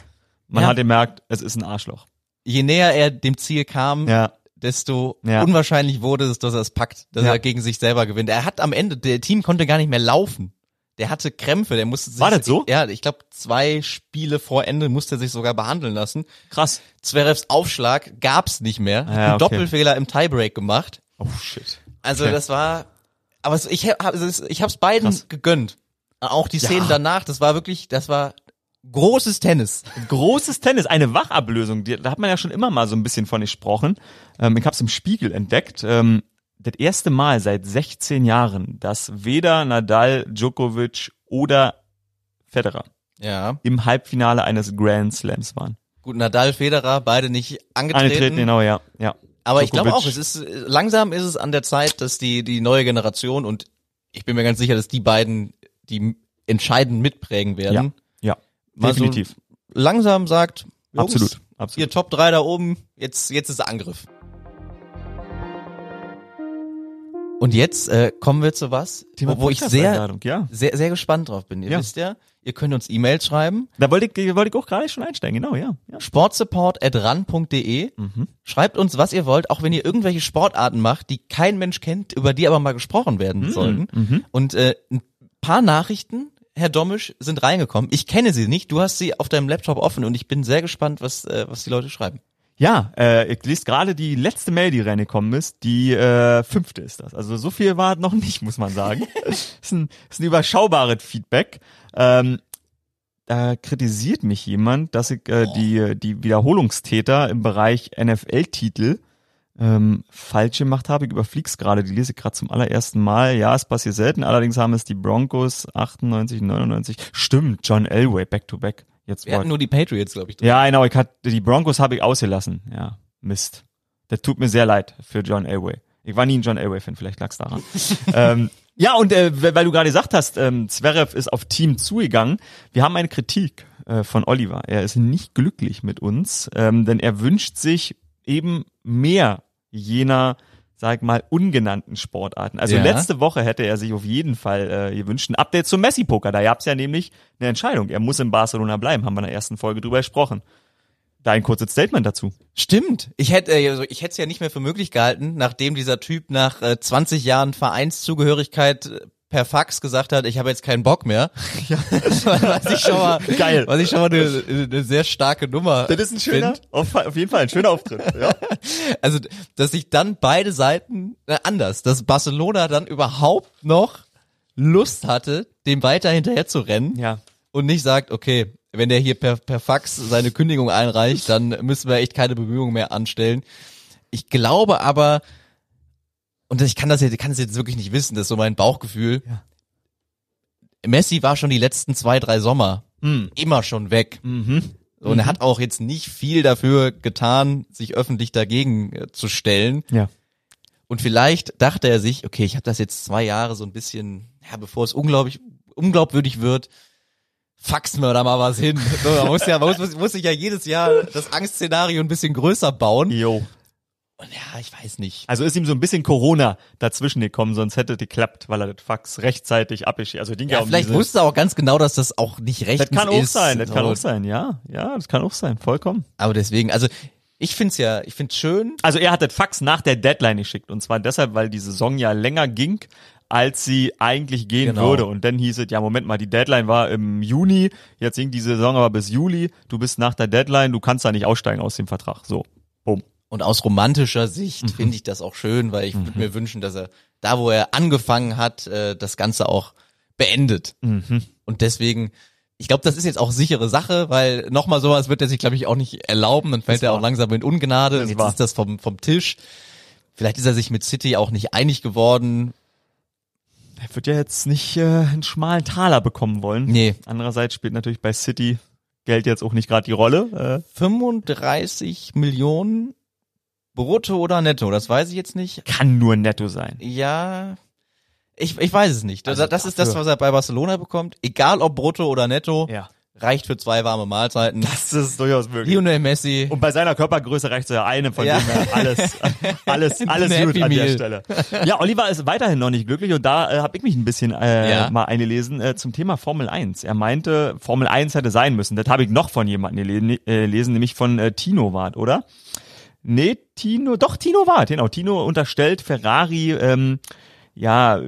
[SPEAKER 2] man
[SPEAKER 1] Ja.
[SPEAKER 2] hat gemerkt, es ist ein Arschloch.
[SPEAKER 1] Je näher er dem Ziel kam,
[SPEAKER 2] Ja,
[SPEAKER 1] desto
[SPEAKER 2] Ja.
[SPEAKER 1] unwahrscheinlich wurde es, dass er es packt, dass
[SPEAKER 2] Ja.
[SPEAKER 1] er gegen sich selber gewinnt. Er hat am Ende, der Team konnte gar nicht mehr laufen. Der hatte Krämpfe, der musste sich.
[SPEAKER 2] War das so?
[SPEAKER 1] Ja, ich glaube, zwei Spiele vor Ende musste er sich sogar behandeln lassen.
[SPEAKER 2] krass.
[SPEAKER 1] Zverevs Aufschlag gab's nicht mehr. Hat
[SPEAKER 2] Ja,
[SPEAKER 1] einen
[SPEAKER 2] okay.
[SPEAKER 1] Doppelfehler im Tiebreak gemacht.
[SPEAKER 2] Oh shit.
[SPEAKER 1] Also
[SPEAKER 2] Okay.
[SPEAKER 1] das war, aber ich hab, also es- ich hab's beiden
[SPEAKER 2] Krass.
[SPEAKER 1] gegönnt. Auch die Szenen danach, das war wirklich, das war großes Tennis.
[SPEAKER 2] Großes Tennis, eine Wachablösung, die, da hat man ja schon immer mal so ein bisschen von gesprochen. Ähm, ich habe es im Spiegel entdeckt. Ähm, das erste Mal seit 16 Jahren, dass weder Nadal, Djokovic oder Federer
[SPEAKER 1] Ja.
[SPEAKER 2] im Halbfinale eines Grand Slams waren.
[SPEAKER 1] Gut, Nadal, Federer, beide nicht angetreten.
[SPEAKER 2] Angetreten, genau, ja. ja.
[SPEAKER 1] Aber ich glaube
[SPEAKER 2] Djokovic.
[SPEAKER 1] auch, es ist langsam ist es an der Zeit, dass die die neue Generation und ich bin mir ganz sicher, dass die beiden die entscheidend mitprägen werden.
[SPEAKER 2] Ja,
[SPEAKER 1] Mal so
[SPEAKER 2] definitiv.
[SPEAKER 1] langsam sagt, Jungs,
[SPEAKER 2] Absolut,
[SPEAKER 1] Ihr
[SPEAKER 2] absolut.
[SPEAKER 1] Top 3 da oben, jetzt jetzt ist Angriff. Und jetzt äh, kommen wir zu was,
[SPEAKER 2] Thema
[SPEAKER 1] wo, ich sehr
[SPEAKER 2] ja.
[SPEAKER 1] sehr sehr gespannt drauf bin. Ihr
[SPEAKER 2] Ja.
[SPEAKER 1] wisst ja, ihr könnt uns E-Mails schreiben,
[SPEAKER 2] Da wollte ich, wollte ich auch gerade schon einsteigen, genau, ja. ja.
[SPEAKER 1] sportsupport@ran.de. Schreibt uns, was ihr wollt, auch wenn ihr irgendwelche Sportarten macht, die kein Mensch kennt, über die aber mal gesprochen werden sollten. Und äh, ein paar Nachrichten, Herr Domisch, sind reingekommen. Ich kenne sie nicht. Du hast sie auf deinem Laptop offen und ich bin sehr gespannt, was äh, was die Leute schreiben.
[SPEAKER 2] Ja, äh, ich lese gerade die letzte Mail, die reingekommen ist. Die äh, fünfte ist das. Also so viel war noch nicht, muss man sagen. [LAUGHS] [LAUGHS] ist, ein, ist ein überschaubares Feedback. Ähm, da kritisiert mich jemand, dass ich äh, die, die Wiederholungstäter im Bereich NFL-Titel ähm, falsch gemacht habe. Ich überflieg's gerade, die lese ich gerade zum allerersten Mal. Ja, es passiert selten, allerdings haben es die Broncos 98, 99. Stimmt, John Elway, back to back. Jetzt
[SPEAKER 1] Wir hatten nur die Patriots, glaube ich. drin.
[SPEAKER 2] ja, genau, ich hatte, die Broncos habe ich ausgelassen. Ja, Mist. Das tut mir sehr leid für John Elway. Ich war nie ein John Elway-Fan, vielleicht lag's daran. [LAUGHS] ähm, ja, und äh, weil du gerade gesagt hast, ähm, Zverev ist auf Team zugegangen. Wir haben eine Kritik äh, von Oliver. Er ist nicht glücklich mit uns, ähm, denn er wünscht sich eben mehr jener, sag ich mal, ungenannten Sportarten. Also
[SPEAKER 1] Ja.
[SPEAKER 2] letzte Woche hätte er sich auf jeden Fall äh, gewünscht ein Update zum Messi-Poker. Da gab's ja nämlich eine Entscheidung. Er muss in Barcelona bleiben, haben wir in der ersten Folge drüber gesprochen. Da ein kurzes Statement dazu.
[SPEAKER 1] Stimmt. Ich hätte äh, also ich hätte es ja nicht mehr für möglich gehalten, nachdem dieser Typ nach äh, 20 Jahren Vereinszugehörigkeit äh, per Fax gesagt hat, ich habe jetzt keinen Bock mehr. [LAUGHS] Ja. [LAUGHS] was ich schon mal
[SPEAKER 2] Geil.
[SPEAKER 1] Was ich schon mal eine, eine sehr starke Nummer find.
[SPEAKER 2] auf, auf jeden Fall ein schöner Auftritt. Ja. [LAUGHS]
[SPEAKER 1] Also, dass sich dann beide Seiten äh, anders, dass Barcelona dann überhaupt noch Lust hatte, dem weiter hinterher zu rennen
[SPEAKER 2] ja.
[SPEAKER 1] und nicht sagt, okay, wenn der hier per, per Fax seine Kündigung einreicht, dann müssen wir echt keine Bemühungen mehr anstellen. Ich glaube aber, und ich kann das jetzt, kann das jetzt wirklich nicht wissen, das ist so mein Bauchgefühl.
[SPEAKER 2] Ja.
[SPEAKER 1] Messi war schon die letzten zwei, drei Sommer
[SPEAKER 2] Hm.
[SPEAKER 1] immer schon weg.
[SPEAKER 2] Mhm.
[SPEAKER 1] Und er hat auch jetzt nicht viel dafür getan, sich öffentlich dagegen äh, zu stellen.
[SPEAKER 2] Ja.
[SPEAKER 1] Und vielleicht dachte er sich, okay, ich habe das jetzt zwei Jahre so ein bisschen, ja, bevor es unglaublich, unglaubwürdig wird, faxen wir da mal was hin. So, man muss ja, man muss, muss sich ja jedes Jahr das Angstszenario ein bisschen größer bauen.
[SPEAKER 2] Jo.
[SPEAKER 1] Und ja, ich weiß nicht.
[SPEAKER 2] Also ist ihm so ein bisschen Corona dazwischen gekommen, sonst hätte die geklappt, weil er das Fax rechtzeitig abgeschickt. Also ging ja,
[SPEAKER 1] Ja,
[SPEAKER 2] um
[SPEAKER 1] vielleicht
[SPEAKER 2] diese,
[SPEAKER 1] wusste er auch ganz genau, dass das auch nicht rechtens
[SPEAKER 2] Das kann auch
[SPEAKER 1] ist.
[SPEAKER 2] sein, das kann
[SPEAKER 1] So.
[SPEAKER 2] auch sein, ja. Ja, das kann auch sein, vollkommen.
[SPEAKER 1] Aber deswegen, also ich find's ja, ich find's schön.
[SPEAKER 2] Also er hat das Fax nach der Deadline geschickt und zwar deshalb, weil die Saison ja länger ging, als sie eigentlich gehen
[SPEAKER 1] Genau.
[SPEAKER 2] würde. Und dann hieß es, ja Moment mal, die Deadline war im Juni, jetzt ging die Saison aber bis Juli, du bist nach der Deadline, du kannst da nicht aussteigen aus dem Vertrag. So, bumm.
[SPEAKER 1] Und aus romantischer Sicht
[SPEAKER 2] Mhm.
[SPEAKER 1] finde ich das auch schön, weil ich würde mir wünschen, dass er da, wo er angefangen hat, äh, das Ganze auch beendet.
[SPEAKER 2] Mhm.
[SPEAKER 1] Und deswegen, ich glaube, das ist jetzt auch sichere Sache, weil nochmal sowas wird er sich, glaube ich, auch nicht erlauben. Dann fällt
[SPEAKER 2] Das
[SPEAKER 1] er auch langsam in Ungnade.
[SPEAKER 2] Das
[SPEAKER 1] Jetzt
[SPEAKER 2] war-
[SPEAKER 1] ist das vom, vom Tisch. Vielleicht ist er sich mit City auch nicht einig geworden.
[SPEAKER 2] Er wird ja jetzt nicht äh, einen schmalen Taler bekommen wollen.
[SPEAKER 1] Nee.
[SPEAKER 2] Andererseits spielt natürlich bei City Geld jetzt auch nicht gerade die Rolle.
[SPEAKER 1] 35 Millionen brutto oder netto, das weiß ich jetzt nicht.
[SPEAKER 2] Kann nur netto sein.
[SPEAKER 1] Ja, ich, ich weiß es nicht.
[SPEAKER 2] Also
[SPEAKER 1] das ist das, was er bei Barcelona bekommt. Egal ob brutto oder netto,
[SPEAKER 2] Ja.
[SPEAKER 1] reicht für zwei warme Mahlzeiten.
[SPEAKER 2] Das ist durchaus möglich.
[SPEAKER 1] Lionel Messi.
[SPEAKER 2] Und bei seiner Körpergröße reicht so ja eine, von
[SPEAKER 1] Ja.
[SPEAKER 2] dem her alles, [LAUGHS] alles, alles gut
[SPEAKER 1] Happy
[SPEAKER 2] an der
[SPEAKER 1] Meal.
[SPEAKER 2] Stelle. Ja, Oliver ist weiterhin noch nicht glücklich und da äh, habe ich mich ein bisschen äh,
[SPEAKER 1] Ja.
[SPEAKER 2] mal eingelesen äh, zum Thema Formel 1. Er meinte, Formel 1 hätte sein müssen. Das habe ich noch von jemandem gelesen, äh, lesen, nämlich von äh, Tino Wart, oder? Nee, Tino, doch Tino Wart, genau. Tino unterstellt Ferrari, ähm, ja,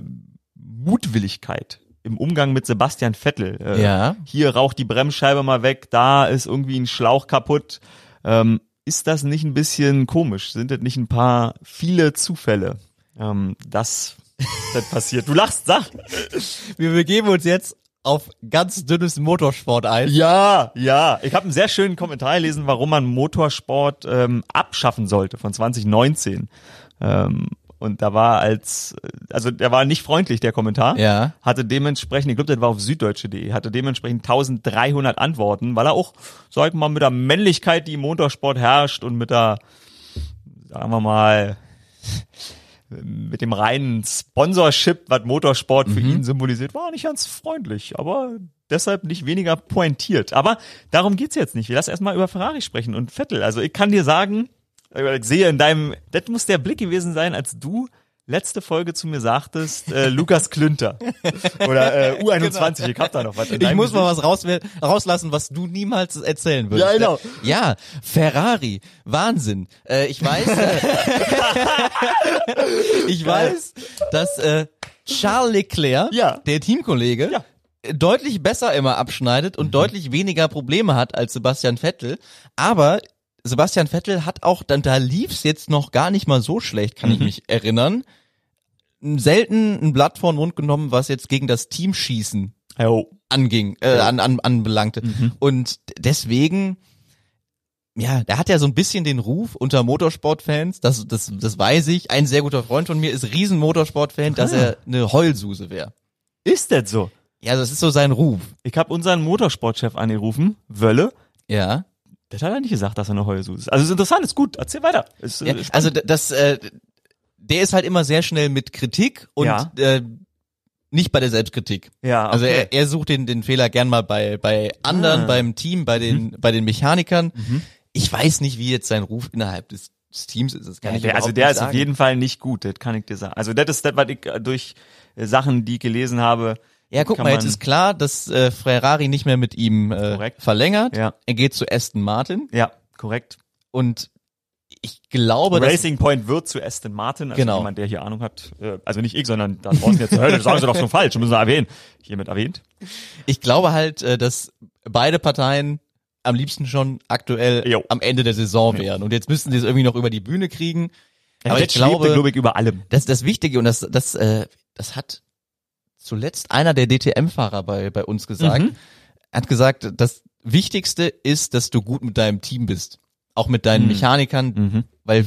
[SPEAKER 2] Mutwilligkeit im Umgang mit Sebastian Vettel. Äh,
[SPEAKER 1] Ja.
[SPEAKER 2] Hier raucht die Bremsscheibe mal weg, da ist irgendwie ein Schlauch kaputt. Ähm, ist das nicht ein bisschen komisch? Sind das nicht ein paar viele Zufälle, ähm, dass das passiert? Du lachst, sag.
[SPEAKER 1] Wir begeben uns jetzt auf ganz dünnes Motorsport ein.
[SPEAKER 2] Ja, ja. Ich habe einen sehr schönen Kommentar gelesen, warum man Motorsport ähm, abschaffen sollte von 2019. Ähm, und da war als, also der war nicht freundlich, der Kommentar.
[SPEAKER 1] Ja.
[SPEAKER 2] Hatte dementsprechend, ich glaube, das war auf süddeutsche.de, hatte dementsprechend 1300 Antworten, weil er auch, sag ich mal, mit der Männlichkeit, die im Motorsport herrscht und mit der, sagen wir mal, mit dem reinen Sponsorship, was Motorsport für ihn symbolisiert, war nicht ganz freundlich, aber deshalb nicht weniger pointiert. Aber darum geht's jetzt nicht. Wir lassen erstmal über Ferrari sprechen und Vettel. Also ich kann dir sagen, ich sehe in deinem, das muss der Blick gewesen sein, als du letzte Folge zu mir sagtest, äh, Lukas Klünter oder äh, [LAUGHS] U21, ich hab da noch was. in
[SPEAKER 1] Ich muss mal was rauslassen, was du niemals erzählen würdest.
[SPEAKER 2] Ja, genau.
[SPEAKER 1] Ja, Ferrari, Wahnsinn. Äh, ich weiß, [LAUGHS] ich weiß, dass äh, Charles Leclerc,
[SPEAKER 2] Ja.
[SPEAKER 1] der Teamkollege,
[SPEAKER 2] Ja.
[SPEAKER 1] deutlich besser immer abschneidet und deutlich weniger Probleme hat als Sebastian Vettel. Aber Sebastian Vettel hat auch, dann da lief's jetzt noch gar nicht mal so schlecht, kann ich mich erinnern. Selten ein Blatt vor den Mund genommen, was jetzt gegen das Teamschießen
[SPEAKER 2] Jo.
[SPEAKER 1] anging, äh, an, an, anbelangte. Und deswegen, ja, der hat ja so ein bisschen den Ruf unter Motorsportfans, das, das, das weiß ich. Ein sehr guter Freund von mir ist riesen Motorsportfan, dass
[SPEAKER 2] Ah.
[SPEAKER 1] er eine Heulsuse wäre.
[SPEAKER 2] Ist das so?
[SPEAKER 1] Ja, das ist so sein Ruf.
[SPEAKER 2] Ich habe unseren Motorsportchef angerufen, Wölle.
[SPEAKER 1] Ja.
[SPEAKER 2] Das hat er nicht gesagt, dass er eine Heulsuse ist. Also ist interessant, ist gut. Erzähl weiter. Ist, äh,
[SPEAKER 1] ja
[SPEAKER 2] spannend.
[SPEAKER 1] also das, äh, der ist halt immer sehr schnell mit Kritik und
[SPEAKER 2] Ja.
[SPEAKER 1] äh, nicht bei der Selbstkritik.
[SPEAKER 2] ja,
[SPEAKER 1] Also
[SPEAKER 2] okay.
[SPEAKER 1] er, er sucht den, den Fehler gern mal bei, bei anderen,
[SPEAKER 2] Ah. Mhm.
[SPEAKER 1] beim Team, bei den, bei den Mechanikern. Ich weiß nicht, wie jetzt sein Ruf innerhalb des, des Teams ist. Das kann
[SPEAKER 2] Ja,
[SPEAKER 1] ich
[SPEAKER 2] der, also der ist auf
[SPEAKER 1] sagen.
[SPEAKER 2] jeden Fall nicht gut, das kann ich dir sagen. Also das ist das, was ich äh, durch äh, Sachen, die ich gelesen habe.
[SPEAKER 1] Ja, guck mal, jetzt ist klar, dass äh, Ferrari nicht mehr mit ihm äh,
[SPEAKER 2] Korrekt.
[SPEAKER 1] verlängert.
[SPEAKER 2] Ja.
[SPEAKER 1] Er geht zu Aston Martin
[SPEAKER 2] Ja, korrekt.
[SPEAKER 1] und ich glaube, dass
[SPEAKER 2] Racing Point wird zu Aston Martin, also
[SPEAKER 1] Genau.
[SPEAKER 2] jemand, der hier Ahnung hat. Äh, also nicht ich, sondern da draußen jetzt, das sagen sie doch so falsch, müssen wir erwähnen. Hiermit erwähnt.
[SPEAKER 1] ich glaube halt, äh, dass beide Parteien am liebsten schon aktuell
[SPEAKER 2] Jo.
[SPEAKER 1] am Ende der Saison wären. Und jetzt müssten sie es irgendwie noch über die Bühne kriegen. Aber ich glaube,
[SPEAKER 2] glaube ich, über allem.
[SPEAKER 1] das das Wichtige und das das äh, das hat zuletzt einer der DTM-Fahrer bei bei uns gesagt.
[SPEAKER 2] Mhm.
[SPEAKER 1] Hat gesagt, das Wichtigste ist, dass du gut mit deinem Team bist, auch mit deinen
[SPEAKER 2] Mhm.
[SPEAKER 1] Mechanikern,
[SPEAKER 2] Mhm.
[SPEAKER 1] weil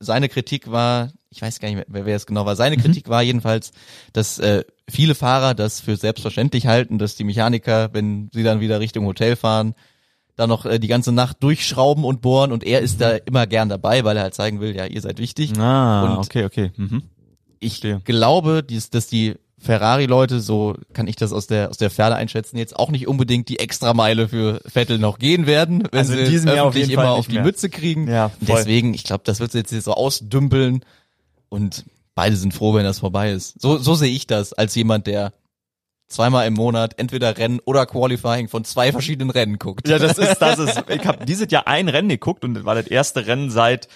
[SPEAKER 1] seine Kritik war, ich weiß gar nicht mehr, wer, es genau war.
[SPEAKER 2] Mhm.
[SPEAKER 1] Seine Kritik war jedenfalls, dass äh, viele Fahrer das für selbstverständlich halten, dass die Mechaniker, wenn sie dann wieder Richtung Hotel fahren, da noch äh, die ganze Nacht durchschrauben und bohren und er ist da immer gern dabei, weil er halt zeigen will, ja, ihr seid wichtig.
[SPEAKER 2] Ah,
[SPEAKER 1] Und-
[SPEAKER 2] okay, okay. Mhm.
[SPEAKER 1] Ich
[SPEAKER 2] Verstehe.
[SPEAKER 1] glaube, dies, dass die Ferrari-Leute, so kann ich das aus der aus der Ferne einschätzen, jetzt auch nicht unbedingt die Extrameile für Vettel noch gehen werden, wenn
[SPEAKER 2] Also in
[SPEAKER 1] sie
[SPEAKER 2] diesem Jahr auf jeden
[SPEAKER 1] immer
[SPEAKER 2] Fall
[SPEAKER 1] auf die
[SPEAKER 2] mehr.
[SPEAKER 1] Mütze kriegen.
[SPEAKER 2] Ja.
[SPEAKER 1] Deswegen, ich glaube, das wird jetzt hier so ausdümpeln und beide sind froh, wenn das vorbei ist. So so sehe ich das als jemand, der zweimal im Monat entweder Rennen oder Qualifying von zwei verschiedenen Rennen guckt.
[SPEAKER 2] Ja, das ist, das [LAUGHS] ist, ich habe dieses Jahr ein Rennen geguckt und das war das erste Rennen seit,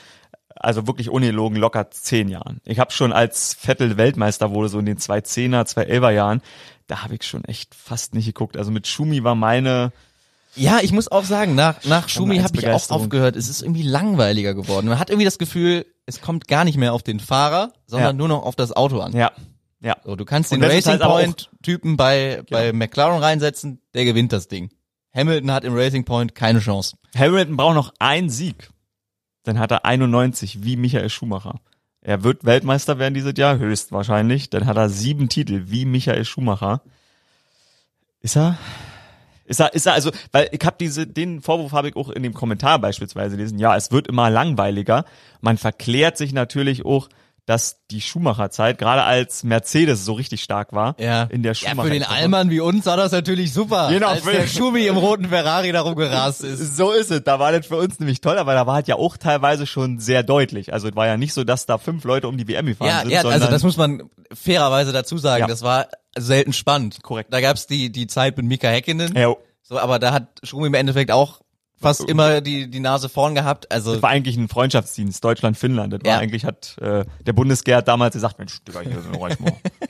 [SPEAKER 2] also wirklich ungelogen, locker zehn Jahren. Ich habe schon als Vettel Weltmeister wurde, so in den zwei Zehner, zwei Elfer Jahren, da habe ich schon echt fast nicht geguckt. Also mit Schumi war meine,
[SPEAKER 1] Ja, ich muss auch sagen, nach, nach Schumi habe ich auch aufgehört. Es ist irgendwie langweiliger geworden. Man hat irgendwie das Gefühl, es kommt gar nicht mehr auf den Fahrer, sondern
[SPEAKER 2] Ja.
[SPEAKER 1] nur noch auf das Auto an.
[SPEAKER 2] ja, ja.
[SPEAKER 1] So, du kannst den Racing
[SPEAKER 2] halt
[SPEAKER 1] Point Typen bei, bei McLaren reinsetzen, der gewinnt das Ding. Hamilton hat im Racing Point keine Chance.
[SPEAKER 2] Hamilton braucht noch einen Sieg. Dann hat er 91, wie Michael Schumacher. Er wird Weltmeister werden dieses Jahr, höchstwahrscheinlich. Dann hat er sieben Titel, wie Michael Schumacher. Ist er? Ist er, ist er, also, weil ich habe diese, den Vorwurf habe ich auch in dem Kommentar beispielsweise gelesen. Ja, es wird immer langweiliger. Man verklärt sich natürlich auch, dass die Schumacher-Zeit, gerade als Mercedes so richtig stark war,
[SPEAKER 1] Ja.
[SPEAKER 2] in der
[SPEAKER 1] Ja,
[SPEAKER 2] Schumacher.
[SPEAKER 1] für den Allmann wie uns war das natürlich super,
[SPEAKER 2] Genau,
[SPEAKER 1] als der Schumi im roten Ferrari darum gerast ist.
[SPEAKER 2] So ist es. Da war das für uns nämlich toll, aber da war es ja auch teilweise schon sehr deutlich. Also es war ja nicht so, dass da fünf Leute um die WM gefahren
[SPEAKER 1] Ja,
[SPEAKER 2] sind,
[SPEAKER 1] ja, also das muss man fairerweise dazu sagen.
[SPEAKER 2] Ja.
[SPEAKER 1] Das war selten spannend.
[SPEAKER 2] Korrekt.
[SPEAKER 1] Da gab's die, die Zeit mit Mika Häkkinen.
[SPEAKER 2] ja,
[SPEAKER 1] So, aber da hat Schumi im Endeffekt auch fast immer die, die Nase vorn gehabt. Also
[SPEAKER 2] das war eigentlich ein Freundschaftsdienst, Deutschland-Finnland. Das war
[SPEAKER 1] Ja.
[SPEAKER 2] eigentlich, hat äh, der Bundesgerd damals gesagt, Mensch, Digga, hier sind wir mal.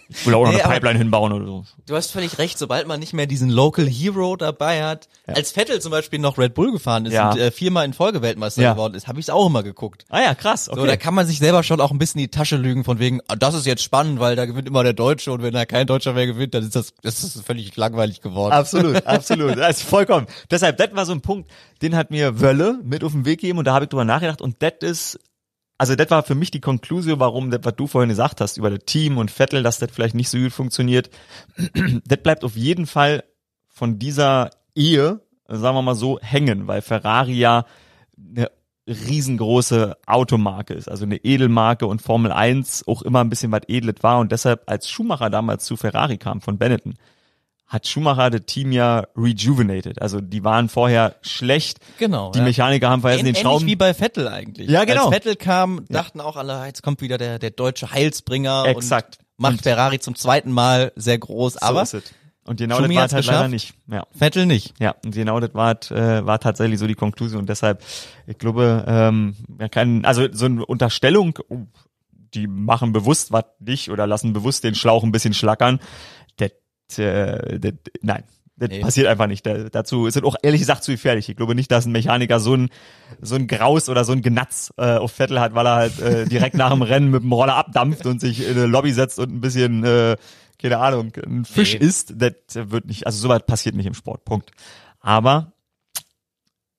[SPEAKER 2] Ich will auch noch
[SPEAKER 1] Nee,
[SPEAKER 2] eine Pipeline hinbauen oder so.
[SPEAKER 1] du hast völlig recht, sobald man nicht mehr diesen Local Hero dabei hat, als Vettel zum Beispiel noch Red Bull gefahren ist
[SPEAKER 2] Ja.
[SPEAKER 1] und äh, viermal in Folge Weltmeister
[SPEAKER 2] Ja.
[SPEAKER 1] geworden ist, habe ich's auch immer geguckt.
[SPEAKER 2] Ah ja, krass, okay.
[SPEAKER 1] So, da kann man sich selber schon auch ein bisschen in die Tasche lügen von wegen, ah, das ist jetzt spannend, weil da gewinnt immer der Deutsche und wenn da kein Deutscher mehr gewinnt, dann ist das, das ist völlig langweilig geworden.
[SPEAKER 2] Absolut, absolut. [LAUGHS] Das ist vollkommen. Deshalb, das war so ein Punkt, den hat mir Wölle mit auf den Weg gegeben und da habe ich drüber nachgedacht und das ist, also das war für mich die Konklusion, warum das, was du vorhin gesagt hast über das Team und Vettel, dass das vielleicht nicht so gut funktioniert. [CLEARS THROAT] das bleibt auf jeden Fall von dieser Ehe, sagen wir mal so, hängen, weil Ferrari ja eine riesengroße Automarke ist, also eine Edelmarke und Formel 1 auch immer ein bisschen was Edles war und deshalb, als Schumacher damals zu Ferrari kam von Benetton, hat Schumacher das Team ja rejuvenated. Also die waren vorher schlecht.
[SPEAKER 1] Genau.
[SPEAKER 2] Die
[SPEAKER 1] ja.
[SPEAKER 2] Mechaniker haben vergessen, den Schrauben.
[SPEAKER 1] wie bei Vettel eigentlich.
[SPEAKER 2] Ja, genau.
[SPEAKER 1] Als Vettel kam, dachten auch alle, jetzt kommt wieder der, der deutsche Heilsbringer
[SPEAKER 2] Exakt.
[SPEAKER 1] und macht
[SPEAKER 2] Und-
[SPEAKER 1] Ferrari zum zweiten Mal sehr groß. Aber
[SPEAKER 2] so ist es. Und genau
[SPEAKER 1] Schumi
[SPEAKER 2] das war halt leider
[SPEAKER 1] geschafft.
[SPEAKER 2] nicht. Ja.
[SPEAKER 1] Vettel nicht.
[SPEAKER 2] Ja, und genau das war, äh, war tatsächlich so die Konklusion. Und deshalb, ich glaube, ähm, man kann, also so eine Unterstellung, oh, die machen bewusst was nicht oder lassen bewusst den Schlauch ein bisschen schlackern, äh, das nein. Das
[SPEAKER 1] Nee.
[SPEAKER 2] passiert einfach nicht. Da, dazu ist es auch ehrlich gesagt zu gefährlich. Ich glaube nicht, dass ein Mechaniker so ein so ein Graus oder so ein Genatz äh, auf Vettel hat, weil er halt äh, direkt nach dem Rennen mit dem Roller abdampft und sich in eine Lobby setzt und ein bisschen, äh, keine Ahnung, ein Fisch
[SPEAKER 1] Nee.
[SPEAKER 2] isst. Das wird nicht, also sowas passiert nicht im Sport. Punkt. Aber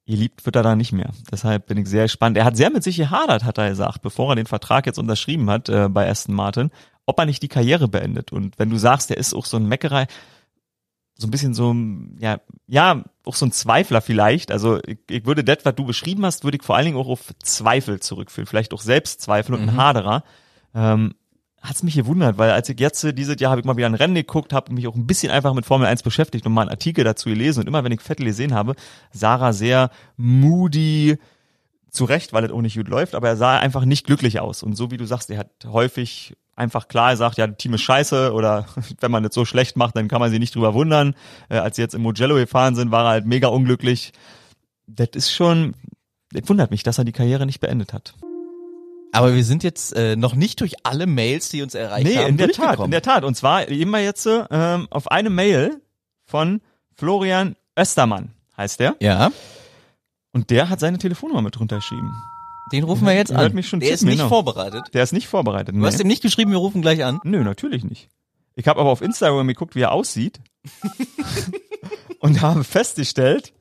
[SPEAKER 2] geliebt wird er da nicht mehr. Deshalb bin ich sehr gespannt. Er hat sehr mit sich gehadert, hat er gesagt, bevor er den Vertrag jetzt unterschrieben hat äh, bei Aston Martin, ob er nicht die Karriere beendet. Und wenn du sagst, er ist auch so ein Meckerei, so ein bisschen so, ja, ja, auch so ein Zweifler vielleicht. Also ich, ich würde das, was du beschrieben hast, würde ich vor allen Dingen auch auf Zweifel zurückführen. Vielleicht auch Selbstzweifel und ein Haderer. Ähm, hat's mich gewundert, weil als ich jetzt äh, dieses Jahr habe ich mal wieder ein Rennen geguckt, habe mich auch ein bisschen einfach mit Formel 1 beschäftigt und mal einen Artikel dazu gelesen und immer wenn ich Vettel gesehen habe, Sarah sehr moody, zu Recht, weil es auch nicht gut läuft, aber er sah einfach nicht glücklich aus. Und so wie du sagst, er hat häufig einfach klar gesagt, ja, das Team ist scheiße oder [LAUGHS] wenn man das so schlecht macht, dann kann man sich nicht drüber wundern. Äh, als sie jetzt im Mugello gefahren sind, war er halt mega unglücklich. Das ist schon, das wundert mich, dass er die Karriere nicht beendet hat.
[SPEAKER 1] Aber wir sind jetzt äh, noch nicht durch alle Mails, die uns erreicht
[SPEAKER 2] Nee,
[SPEAKER 1] haben,
[SPEAKER 2] in der Tat, in der Tat. Und zwar immer jetzt ähm, auf eine Mail von Florian Östermann, heißt der.
[SPEAKER 1] ja,
[SPEAKER 2] Und der hat seine Telefonnummer mit drunter geschrieben.
[SPEAKER 1] Den rufen wir jetzt
[SPEAKER 2] Hört
[SPEAKER 1] an.
[SPEAKER 2] mich schon
[SPEAKER 1] der ist nicht
[SPEAKER 2] genau.
[SPEAKER 1] vorbereitet.
[SPEAKER 2] Der ist nicht vorbereitet.
[SPEAKER 1] Du
[SPEAKER 2] nee.
[SPEAKER 1] hast ihm nicht geschrieben, wir rufen gleich an.
[SPEAKER 2] Nö, natürlich nicht. Ich habe aber auf Instagram geguckt, wie er aussieht. [LAUGHS] und habe festgestellt,